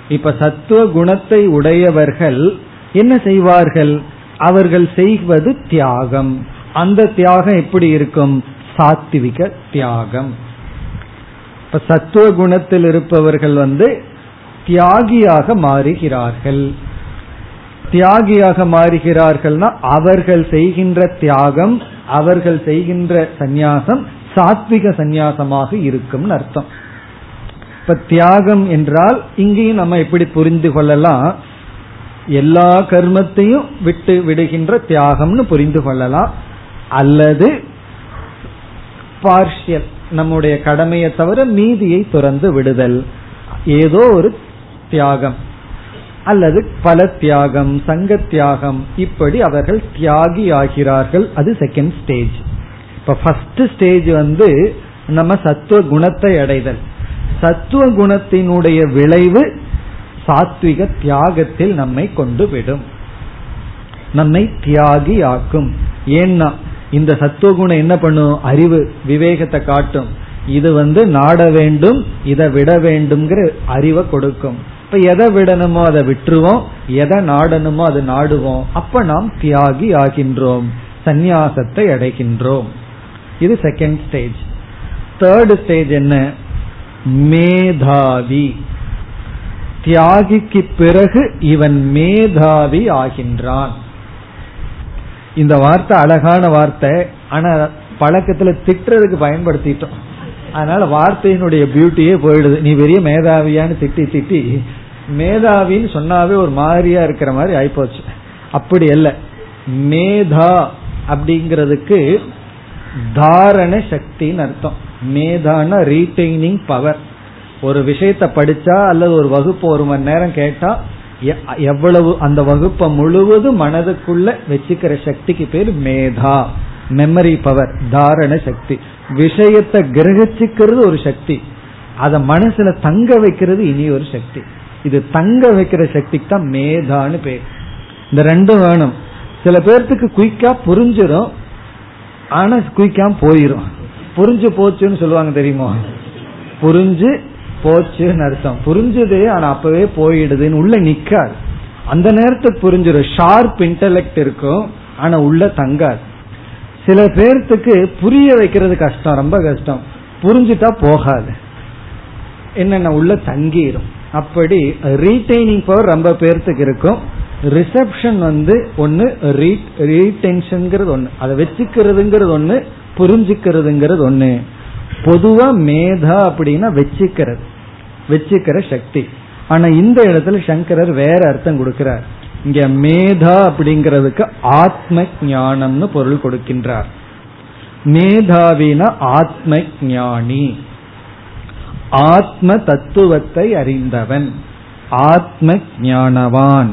இப்ப சத்துவ குணத்தை உடையவர்கள் என்ன செய்வார்கள்? அவர்கள் செய்வது தியாகம். அந்த தியாகம் எப்படி இருக்கும்? சாத்விக தியாகம். இப்ப சத்துவ குணத்தில் இருப்பவர்கள் வந்து தியாகியாக மாறுகிறார்கள். தியாகியாக மாறுகிறார்கள்னா அவர்கள் செய்கின்ற தியாகம் அவர்கள் செய்கின்ற சந்நியாசம் சாத்விக சந்நியாசமாக இருக்கும் அர்த்தம். இப்ப தியாகம் என்றால் இங்கேயும் நம்ம எப்படி புரிந்து கொள்ளலாம்? எல்லா கர்மத்தையும் விட்டு விடுகின்ற தியாகம்னு புரிந்து கொள்ளலாம். அல்லது பார்ஷியல் நம்முடைய கடமையை தவிர மீதியை துறந்து விடுதல். ஏதோ ஒரு தியாகம். அல்லது பல தியாகம் சங்க தியாகம் இப்படி அவர்கள் தியாகி ஆகிறார்கள். அது செகண்ட் ஸ்டேஜ் இப்ப ஃபர்ஸ்ட் ஸ்டேஜ் வந்து நம்ம சத்துவ குணத்தை அடைதல். சத்துவ குணத்தினுடைய விளைவு சாத்விக தியாகத்தில் நம்மை கொண்டு விடும். நம்மை தியாகி ஆக்கும். ஏன்னா இந்த சத்துவ குணம் என்ன பண்ணும்? அறிவு விவேகத்தை காட்டும். இது வந்து நாட வேண்டும் இதை விட வேண்டும்ங்கிற அறிவை கொடுக்கும். இப்ப எதை விடணுமோ அதை விட்டுருவோம். எதை நாடணுமோ அதை நாடுவோம். அப்ப நாம் தியாகி ஆகின்றோம். சந்நியாசத்தை அடைகின்றோம். இது செகண்ட் ஸ்டேஜ் தேர்டு ஸ்டேஜ் என்ன? மேதாவி. தியாகிக்கு பிறகு இவன் மேதாவி ஆகின்றான். இந்த வார்த்தை அழகான வார்த்தை. ஆனா பழக்கத்துல திட்டுறதுக்கு பயன்படுத்திட்டோம். அதனால வார்த்தையினுடைய பியூட்டியே போயிடுது. நீ பெரிய மேதாவியான்னு திட்டி திட்டி மேதாவின்னு சொன்னாவே ஒரு மாதிரியா இருக்கிற மாதிரி ஆயிப்போச்சு. அப்படி அல்ல. மேதா அப்படிங்கிறதுக்கு தாரண சக்தின்னு அர்த்தம். மேதான ரீட்டைனிங் பவர் ஒரு விஷயத்த படிச்சா அல்லது ஒரு வகுப்பு ஒரு மணி நேரம் கேட்டா எவ்வளவு அந்த வகுப்பை முழுவதும் மனதுக்குள்ள வச்சுக்கிற சக்திக்கு பேர் மேதா. மெமரி பவர் தாரண சக்தி. விஷயத்தை கிரகிச்சுக்கிறது ஒரு சக்தி. அதை மனசுல தங்க வைக்கிறது இனி ஒரு சக்தி. இது தங்க வைக்கிற சக்திக்கு தான் மேதான்னு பேர். இந்த ரெண்டும் வேணும். சில பேர்த்துக்கு குயிக்கா புரிஞ்சிடும் ஆனா குயிக்கா போயிரும். புரிஞ்சு போச்சுன்னு சொல்லுவாங்க தெரியுமா? புரிஞ்சு போச்சுன்னு அர்த்தம். புரிஞ்சது ஆனா அப்பவே போயிடுதுன்னு உள்ள நிக்காது. அந்த நேரத்துக்கு புரிஞ்சிடும் ஷார்ப் இன்டலெக்ட் இருக்கும் ஆனா உள்ள தங்காது. சில பேர்த்துக்கு புரிய வைக்கிறது கஷ்டம் ரொம்ப கஷ்டம். புரிஞ்சுட்டா போகாது. என்னென்ன உள்ள தங்கிடும் அப்படி ரீடைனிங் பவர் ரொம்ப பேர்த்துக்கு இருக்கும். ரிசப்ஷன் வந்து ஒன்னு ரீடென்ஷன்ங்கிறது ஒன்று அதை வச்சுக்கிறதுங்கிறது ஒன்று புரிஞ்சுக்கிறதுங்கிறது ஒன்று பொதுவா மேதா அப்படின்னா வச்சுக்கிறது. வச்சுக்கிற சக்தி. ஆனா இந்த இடத்துல சங்கரர் வேற அர்த்தம் கொடுக்கிறார். இங்க மேதா அப்படிங்கிறதுக்கு ஆத்ம ஞானம்னு பொருள் கொடுக்கின்றார். மேதாவின ஆத்ம ஞானி ஆத்ம தத்துவத்தை அறிந்தவன். ஆத்ம ஞானவான்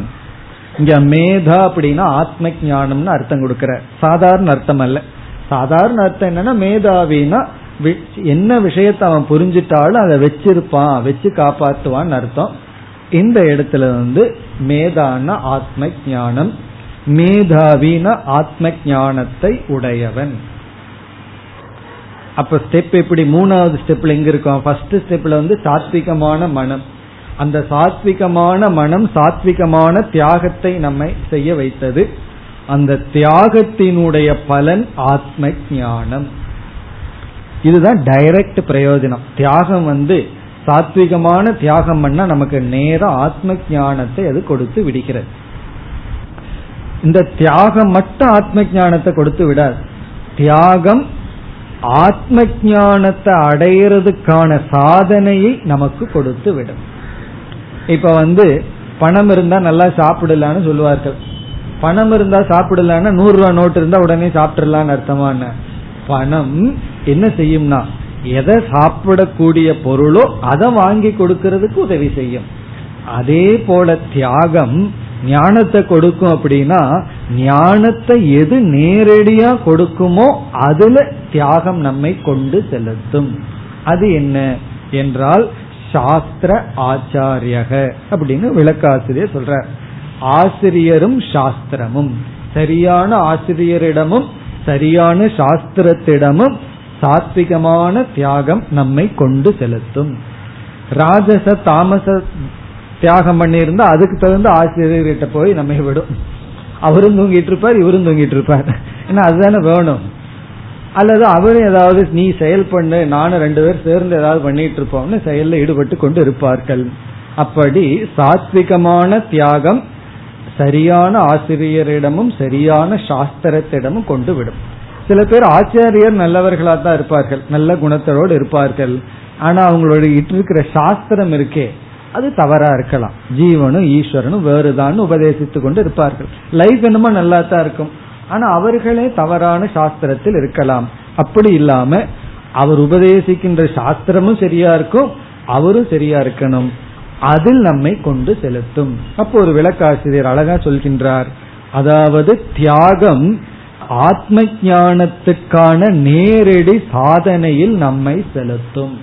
இங்க மேதா அப்படின்னா ஆத்ம ஞானம்னு அர்த்தம் கொடுக்கிற. சாதாரண அர்த்தம் அல்ல. சாதாரண அர்த்தம் என்னன்னா மேதாவினா என்ன விஷயத்த அவன் புரிஞ்சிட்டாலும் அதை வச்சிருப்பான் வச்சு காப்பாத்துவான்னு அர்த்தம். இந்த இடத்துல வந்து மேதான ஆத்ம ஞானம் மேதாவின ஆத்ம ஞானத்தை உடையவன். அப்ப ஸ்டெப் எப்படி? மூணாவது ஸ்டெப்ல எங்க இருக்கும்? ஃபர்ஸ்ட் ஸ்டெப்ல வந்து சாத்விகமான மனம். அந்த சாத்விகமான மனம் சாத்விகமான தியாகத்தை நம்மை செய்ய வைத்தது. அந்த தியாகத்தினுடைய பலன் ஆத்ம ஞானம் இதுதான் டைரக்ட் பிரயோஜனம். தியாகம் வந்து சாத்விகமான தியாகம் பண்ணா நமக்கு நேர ஆத்ம ஞானத்தை அது கொடுத்து விடுகிறது. இந்த தியாகம் மட்டும் ஆத்ம ஞானத்தை கொடுத்து விடாது. தியாகம் ஆத்ம ஞானத்தை அடையிறதுக்கான சாதனையை நமக்கு கொடுத்து விடும். இப்ப வந்து பணம் இருந்தா நல்லா சாப்பிடலான்னு சொல்லுவார்கள். பணம் இருந்தா சாப்பிடலான்னா நூறு ரூபா நோட்டு இருந்தா உடனே சாப்பிடலான்னு அர்த்தமான பணம் என்ன செய்யும்னா எதை சாப்பிடக்கூடிய பொருளோ அதை வாங்கி கொடுக்கறதுக்கு உதவி செய்யும். அதே போல தியாகம் ஞானத்தை கொடுக்கும் அப்படின்னா ஞானத்தை எது நேரடியா கொடுக்குமோ அதுல தியாகம் நம்மை கொண்டு செலுத்தும். அது என்ன? என்றால் சாஸ்திர ஆச்சாரியக அப்படின்னு விளக்காசிரியர் சொல்ற ஆசிரியரும் சாஸ்திரமும். சரியான ஆசிரியரிடமும் சரியான சாஸ்திரத்திடமும் சாத்விகமான தியாகம் நம்மை கொண்டு செலுத்தும். ராஜச தாமச தியாகம் பண்ணியிருந்தா அதுக்கு தகுந்த ஆசிரியர்கிட்ட போய் நம்ம விடும். அவரும் தூங்கிட்டு இருப்பார் இவரும் தூங்கிட்டு இருப்பார். ஏன்னா அதுதானே வேணும். அல்லது அவரும் ஏதாவது நீ செயல் பண்ணு நானும் ரெண்டு பேர் சேர்ந்து ஏதாவது பண்ணிட்டு இருப்போம்னு செயல்ல ஈடுபட்டு கொண்டு இருப்பார்கள். அப்படி சாத்விகமான தியாகம் சரியான ஆசிரியரிடமும் சரியான சாஸ்திரத்திடமும் கொண்டு விடும். சில பேர் ஆச்சாரியர் நல்லவர்களா தான் இருப்பார்கள் நல்ல குணத்தோடு இருப்பார்கள். ஆனா அவங்களோட இருக்கிற சாஸ்திரம் இருக்கே அது தவறா இருக்கலாம். ஜீவனும் ஈஸ்வரனும் வேறுதான் உபதேசித்து கொண்டு இருப்பார்கள். லைஃப் என்னமோ நல்லா தான் இருக்கும். ஆனா அவர்களே தவறான சாஸ்திரத்தில் இருக்கலாம். அப்படி இல்லாம அவர் உபதேசிக்கின்ற சாஸ்திரமும் சரியா இருக்கும். அவரும் சரியா இருக்கணும். அதில் நம்மை கொண்டு செலுத்தும். அப்போ ஒரு விளக்காசிரியர் அழகா சொல்கின்றார். அதாவது தியாகம் ஆத்ம ஞானத்துக்கான நேரடி சாதனையில் நம்மை செலுத்தும்.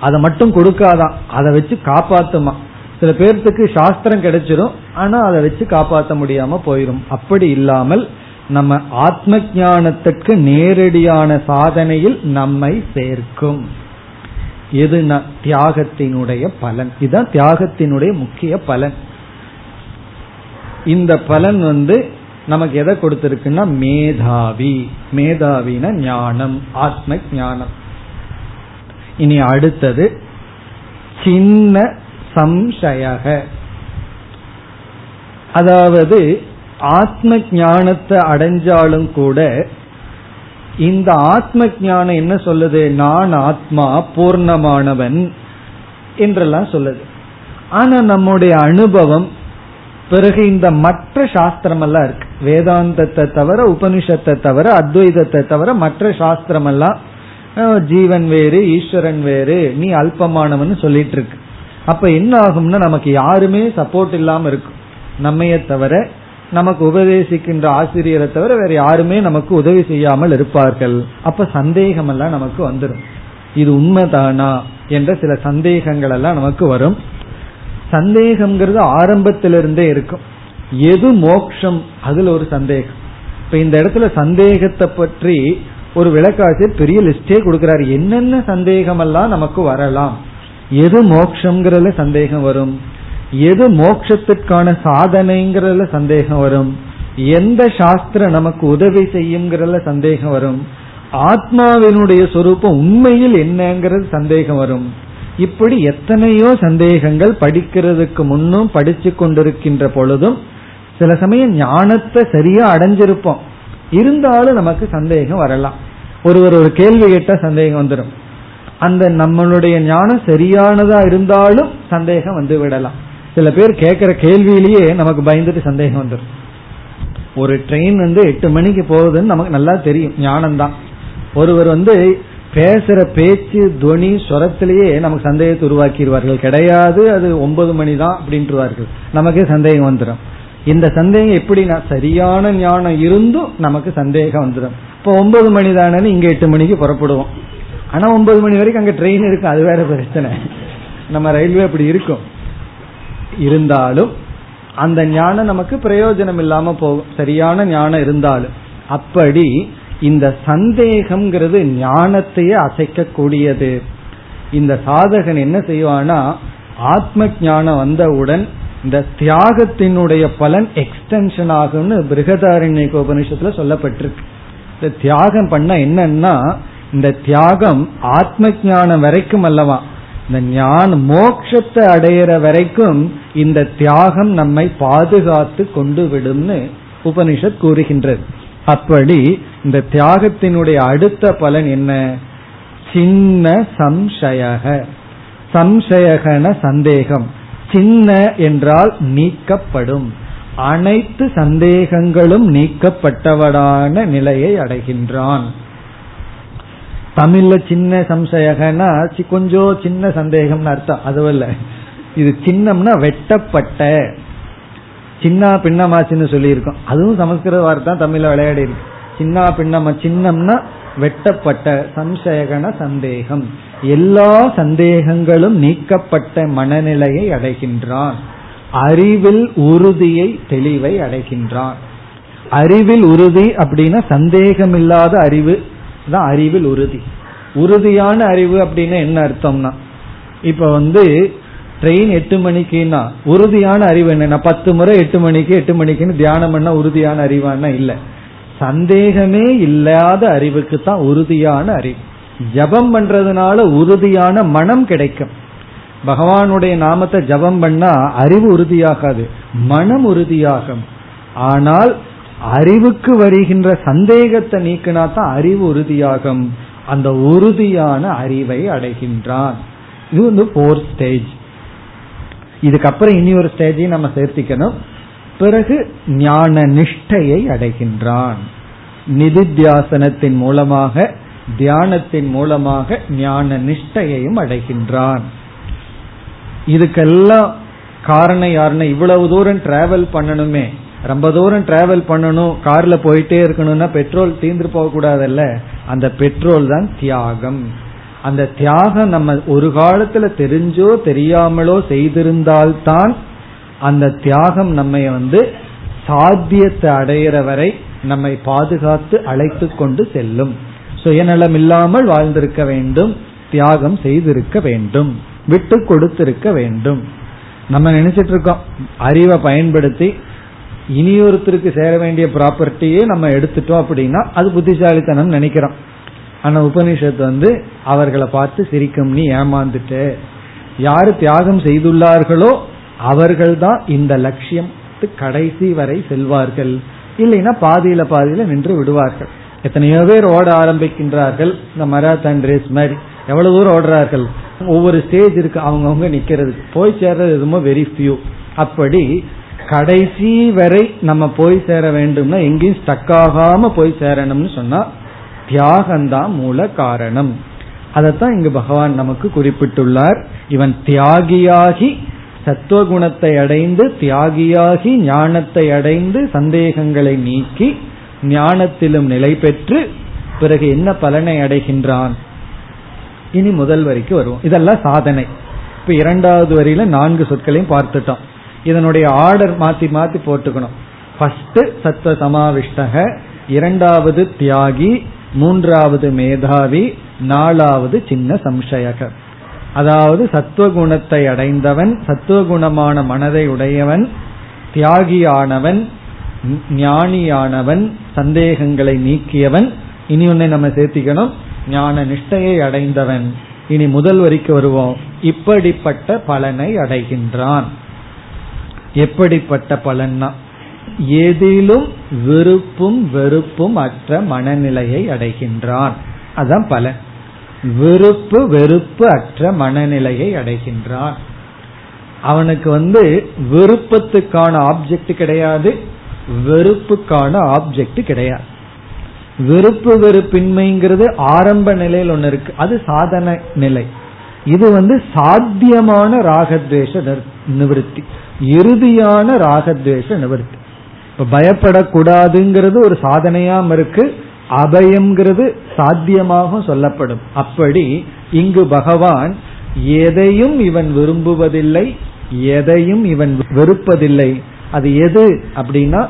அதை மட்டும் கொடுக்காதான். அதை வச்சு காப்பாத்துமா. சில பேர்த்துக்கு சாஸ்திரம் கிடைச்சிரும் ஆனா அதை வச்சு காப்பாற்ற முடியாம போயிரும். அப்படி இல்லாமல் நம்ம ஆத்ம ஞானத்துக்கு நேரடியான சாதனையில் நம்மை சேர்க்கும். எது தியாகத்தினுடைய பலன். இதுதான் தியாகத்தினுடைய முக்கிய பலன். இந்த பலன் வந்து நமக்கு எதை கொடுத்திருக்குன்னா மேதாவி. மேதாவின ஞானம் ஆத்ம ஞானம் இனி அடுத்தது சின்ன சம்சயக. அதாவது ஆத்ம ஞானத்தை அடைஞ்சாலும் கூட இந்த ஆத்ம ஞானம் என்ன சொல்லுது? நான் ஆத்மா பூர்ணமானவன் என்றெல்லாம் சொல்லுது. ஆனா நம்முடைய அனுபவம் பிறகு இந்த மற்ற சாஸ்திரம் எல்லாம் இருக்கு. வேதாந்தத்தை தவிர உபனிஷத்தை தவிர அத்வைதத்தை தவிர மற்ற சாஸ்திரம் எல்லாம் ஜீவன் வேறு ஈஸ்வரன் வேறு நீ அல்பமானவன் சொல்லிட்டு இருக்கு அப்ப என்ன ஆகும்னா நமக்கு யாருமே சப்போர்ட் இல்லாம இருக்கும். நம்மைய தவிர நமக்கு உபதேசிக்கின்ற ஆசிரியரை தவிர வேற யாருமே நமக்கு உதவி செய்யாமல் இருப்பார்கள். அப்ப சந்தேகம் எல்லாம் நமக்கு வந்துடும் இது உண்மைதானா என்ற சில சந்தேகங்கள் எல்லாம் நமக்கு வரும். சந்தேகம்ங்கிறது ஆரம்பத்திலிருந்தே இருக்கும். எது மோக்ஷம்? அதுல ஒரு சந்தேகம். இப்ப இந்த இடத்துல சந்தேகத்தை பற்றி ஒரு விளக்காசிரியர் பெரிய லிஸ்டே கொடுக்கிறார். என்னென்ன சந்தேகம் எல்லாம் நமக்கு வரலாம்? எது மோக்ஷங்கிறதுல சந்தேகம் வரும்? எது மோட்சத்திற்கான சாதனைங்கிறதுல சந்தேகம் வரும்? எந்த சாஸ்திரம் நமக்கு உதவி செய்யுங்கிறதுல சந்தேகம் வரும்? ஆத்மாவினுடைய சொரூபம் உண்மையில் என்னங்கிறது சந்தேகம் வரும். இப்படி எத்தனையோ சந்தேகங்கள் படிக்கிறதுக்கு முன்னும் படிச்சு கொண்டிருக்கின்ற பொழுதும் சில சமயம் ஞானத்தை சரியா அடைஞ்சிருப்போம். இருந்தாலும் நமக்கு சந்தேகம் வரலாம். ஒருவர் ஒரு கேள்வி கேட்டா சந்தேகம் வந்துடும் அந்த நம்மளுடைய ஞானம் சரியானதா இருந்தாலும் சந்தேகம் வந்து விடலாம். சில பேர் கேட்கிற கேள்வியிலேயே நமக்கு பயந்துட்டு சந்தேகம் வந்துடும் ஒரு ட்ரெயின் வந்து எட்டு மணிக்கு போகுதுன்னு நமக்கு நல்லா தெரியும். ஞானம் தான் ஒருவர் வந்து பேசுற பேச்சு துவனி சுரத்திலேயே நமக்கு சந்தேகத்தை உருவாக்கிடுவார்கள். கிடையாது அது ஒன்பது மணி தான் அப்படின்ட்டுவார்கள் நமக்கே சந்தேகம் வந்துடும் இந்த சந்தேகம் எப்படி சரியான ஞானம் இருந்தும் நமக்கு சந்தேகம் வந்துடும் இப்போ ஒன்பது மணி தானே இங்க எட்டு மணிக்கு புறப்படுவோம். ஆனா ஒன்பது மணி வரைக்கும் அங்க ட்ரெயின் இருக்கு அது வேற பிரச்சனை. நம்ம ரயில்வே அப்படி இருக்கும். இருந்தாலும் அந்த ஞானம் நமக்கு பிரயோஜனம் இல்லாம போகும். சரியான ஞானம் இருந்தாலும். அப்படி இந்த சந்தேகம்ங்கிறது ஞானத்தையே அசைக்கக்கூடியது. இந்த சாதகன் என்ன செய்வானா ஆத்ம ஞானம் வந்தவுடன் இந்த தியாகத்தினுடைய பலன் எக்ஸ்டென்ஷன் ஆகும்னு பிருகதாரண்ய உபனிஷத்துல சொல்லப்பட்டிருக்கு. இந்த தியாகம் பண்ண என்னன்னா இந்த தியாகம் ஆத்ம ஞானம் வரைக்கும் அல்லவா? இந்த ஞான மோட்சத்தை அடையிற வரைக்கும் இந்த தியாகம் நம்மை பாதுகாத்து கொண்டு விடும்னு உபனிஷத் கூறுகின்றது. அப்படி இந்த தியாகத்தினுடைய அடுத்த பலன் என்ன? சின்ன சம்சயக. சம்சயகன சந்தேகம். சின்ன என்றால் நீக்கப்படும். அனைத்து சந்தேகங்களும் நீக்கப்பட்டவடான நிலையை அடைகின்றான். தமிழ்ல சின்ன சம்சயகனா கொஞ்சம் சின்ன சந்தேகம்னு அர்த்தம். அதுவல்ல இது சின்னம்னா வெட்டப்பட்ட. சின்ன பின்னமாச்சுன்னு சொல்லியிருக்கோம். அதுவும் சமஸ்கிருத வார்த்தை தமிழ்ல விளையாடி இருக்கு. சின்ன பின்னமா சின்னம்னா வெட்டப்பட்ட சம்சயகன சந்தேகம். எல்லா சந்தேகங்களும் நீக்கப்பட்ட மனநிலையை அடைகின்றான். அறிவில் உறுதியை தெளிவை அடைகின்றான். அறிவில் உறுதி அப்படின்னா சந்தேகம் இல்லாத அறிவு தான் அறிவில் உறுதி. உறுதியான அறிவு அப்படின்னா என்ன அர்த்தம்னா இப்ப வந்து ட்ரெயின் எட்டு மணிக்குன்னா உறுதியான அறிவு என்ன பத்து முறை எட்டு மணிக்கு எட்டு மணிக்குன்னு தியானம் பண்ண உறுதியான அறிவானா இல்ல. சந்தேகமே இல்லாத அறிவுக்கு தான் உறுதியான அறிவு. ஜபம் பண்றதுனால உறுதியான மனம் கிடைக்கும். பகவானுடைய நாமத்தை ஜபம் பண்ணா அறிவு உறுதியாகாது மனம் உறுதியாகும். ஆனால் அறிவுக்கு வருகின்ற சந்தேகத்தை நீக்கினா தான் அறிவு உறுதியாகும். அந்த உறுதியான அறிவை அடைகின்றான். இது வந்து போர் ஸ்டேஜ் இதுக்கப்புறம் இனி ஒரு ஸ்டேஜையும் நம்ம சேர்த்திக்கணும். பிறகு ஞான நிஷ்டையை அடைகின்றான். நிதித்தியாசனத்தின் மூலமாக தியானத்தின் மூலமாக ஞான நிஷ்டையையும் அடைகின்றான். இதுக்கெல்லாம் காரணம் யாருன்னா இவ்வளவு தூரம் டிராவல் பண்ணணுமே. ரொம்ப தூரம் டிராவல் பண்ணணும் கார்ல போயிட்டே இருக்கணும்னா பெட்ரோல் தீர்ந்து போக கூடாதல்ல அந்த பெட்ரோல் தான் தியாகம். அந்த தியாகம் நம்ம ஒரு காலத்துல தெரிஞ்சோ தெரியாமலோ செய்திருந்தால்தான் அந்த தியாகம் நம்ம வந்து சாத்தியத்தை அடையிற வரை நம்மை பாதுகாத்து அழைத்து கொண்டு செல்லும். சுயநலம் இல்லாமல் வாழ்ந்திருக்க வேண்டும் தியாகம் செய்திருக்க வேண்டும். விட்டு கொடுத்திருக்க வேண்டும். நம்ம நினைச்சிட்டு இருக்கோம் அறிவை பயன்படுத்தி இனியொருத்தருக்கு சேர வேண்டிய ப்ராப்பர்ட்டியே நம்ம எடுத்துட்டோம் அப்படின்னா அது புத்திசாலித்தனம் நினைக்கிறோம். ஆனா உபனிஷத்து வந்து அவர்களை பார்த்து சிரிக்கும் நீ ஏமாந்துட்டு. யாரு தியாகம் செய்துள்ளார்களோ அவர்கள்தான் இந்த லட்சியத்துக்கு கடைசி வரை செல்வார்கள். இல்லைன்னா பாதியில பாதியில நின்று விடுவார்கள். எத்தனையோ பேர் ஓட ஆரம்பிக்கின்றார்கள். இந்த மராத்தான் ரேஸ் மாதிரி. எவ்வளவு தூரம் ஓடுறார்கள்? ஒவ்வொரு ஸ்டேஜ் இருக்கு அவங்கவுங்க நிக்கிறது போய் சேர்றது எதுமோ வெரி ஃபியூ அப்படி கடைசி வரை நம்ம போய் சேர வேண்டும்னா எங்கேயும் ஸ்டக் ஆகாம போய் சேரணும்னு சொன்னா தியாகம்தான் மூல காரணம். அதைத்தான் இங்கு பகவான் நமக்கு குறிப்பிட்டுள்ளார். இவன் தியாகியாகி சத்துவகுணத்தை அடைந்து தியாகியாகி ஞானத்தை அடைந்து சந்தேகங்களை நீக்கி ஞானத்திலும் நிலை பெற்று பிறகு என்ன பலனை அடைகின்றான்? இனி முதல் வரிக்கு வருவோம். இதெல்லாம் சாதனை. இப்ப இரண்டாவது வரியில நான்கு சொற்களையும் பார்த்துட்டோம். இதனுடைய ஆர்டர் மாத்தி மாத்தி போட்டுக்கணும். ஃபர்ஸ்ட் சத்வ சமாவிஷ்டக இரண்டாவது தியாகி மூன்றாவது மேதாவி நாலாவது சின்ன சம்சயக. அதாவது சத்துவகுணத்தை அடைந்தவன் சத்துவகுணமான மனதை உடையவன் தியாகியானவன் ஞானியானவன் சந்தேகங்களை நீக்கியவன். இனி ஒன்னை நம்ம சேர்த்திக்கணும். ஞான நிஷ்டையை அடைந்தவன். இனி முதல் வரிக்கு வருவோம். இப்படிப்பட்ட பலனை அடைகின்றான். எப்படிப்பட்ட பலன்னா? எதிலும் விருப்பும் வெறுப்பும் அற்ற மனநிலையை அடைகின்றான். அதான் பலன். விருப்பு வெறுப்பு அற்ற மனநிலையை அடைகின்றான். அவனுக்கு வந்து விருப்பத்துக்கான ஆப்ஜெக்ட் கிடையாது. வெறுப்புக்கான ஆப்ஜெக்ட் கிடையாது. வெறுப்பு வெறுப்பின்மைங்கிறது ஆரம்ப நிலையில் ஒன்று இருக்கு. அது சாதன நிலை. இது வந்து சாத்தியமான ராகத்வேஷ நிவர்த்தி. இறுதியான ராகத்வேஷ நிவர்த்தி. இப்ப பயப்படக்கூடாதுங்கிறது ஒரு சாதனையாம் இருக்கு. அபயம்ங்கிறது சாத்தியமாக சொல்லப்படும். அப்படி இங்கு பகவான் எதையும் இவன் விரும்புவதில்லை எதையும் இவன் வெறுப்பதில்லை. அது எது அப்படின்னா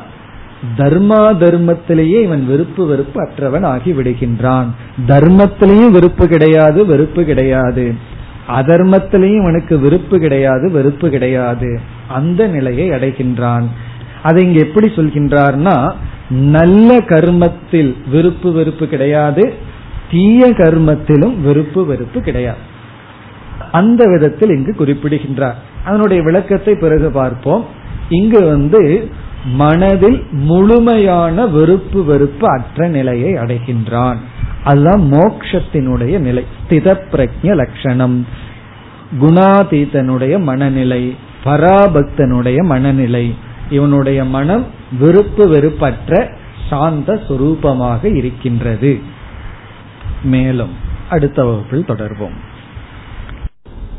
தர்மா தர்மத்திலேயே இவன் வெறுப்பு வெறுப்பு அற்றவன் ஆகி விடுகின்றான் தர்மத்திலையும் வெறுப்பு கிடையாது வெறுப்பு கிடையாது. அதர்மத்திலையும் இவனுக்கு விருப்பு கிடையாது வெறுப்பு கிடையாது. அந்த நிலையை அடைகின்றான். அதை இங்க எப்படி சொல்கின்றார்னா நல்ல கர்மத்தில் விருப்பு வெறுப்பு கிடையாது தீய கர்மத்திலும் விருப்பு வெறுப்பு கிடையாது. அந்த விதத்தில் இங்கு குறிப்பிடுகின்றார். அதனுடைய விளக்கத்தை பிறகு பார்ப்போம். இங்கு வந்து மனதில் முழுமையான வெறுப்பு வெறுப்பு அற்ற நிலையை அடைகின்றான். அதுதான் மோக்ஷத்தினுடைய நிலை ஸ்தித பிரஜ லட்சணம். குணாதீதனுடைய மனநிலை பராபக்தனுடைய மனநிலை இவனுடைய மனம் விருப்பு வெறுப்பற்ற சாந்த சுரூபமாக இருக்கின்றது. மேலும் அடுத்த வகுப்பில் தொடர்வோம்.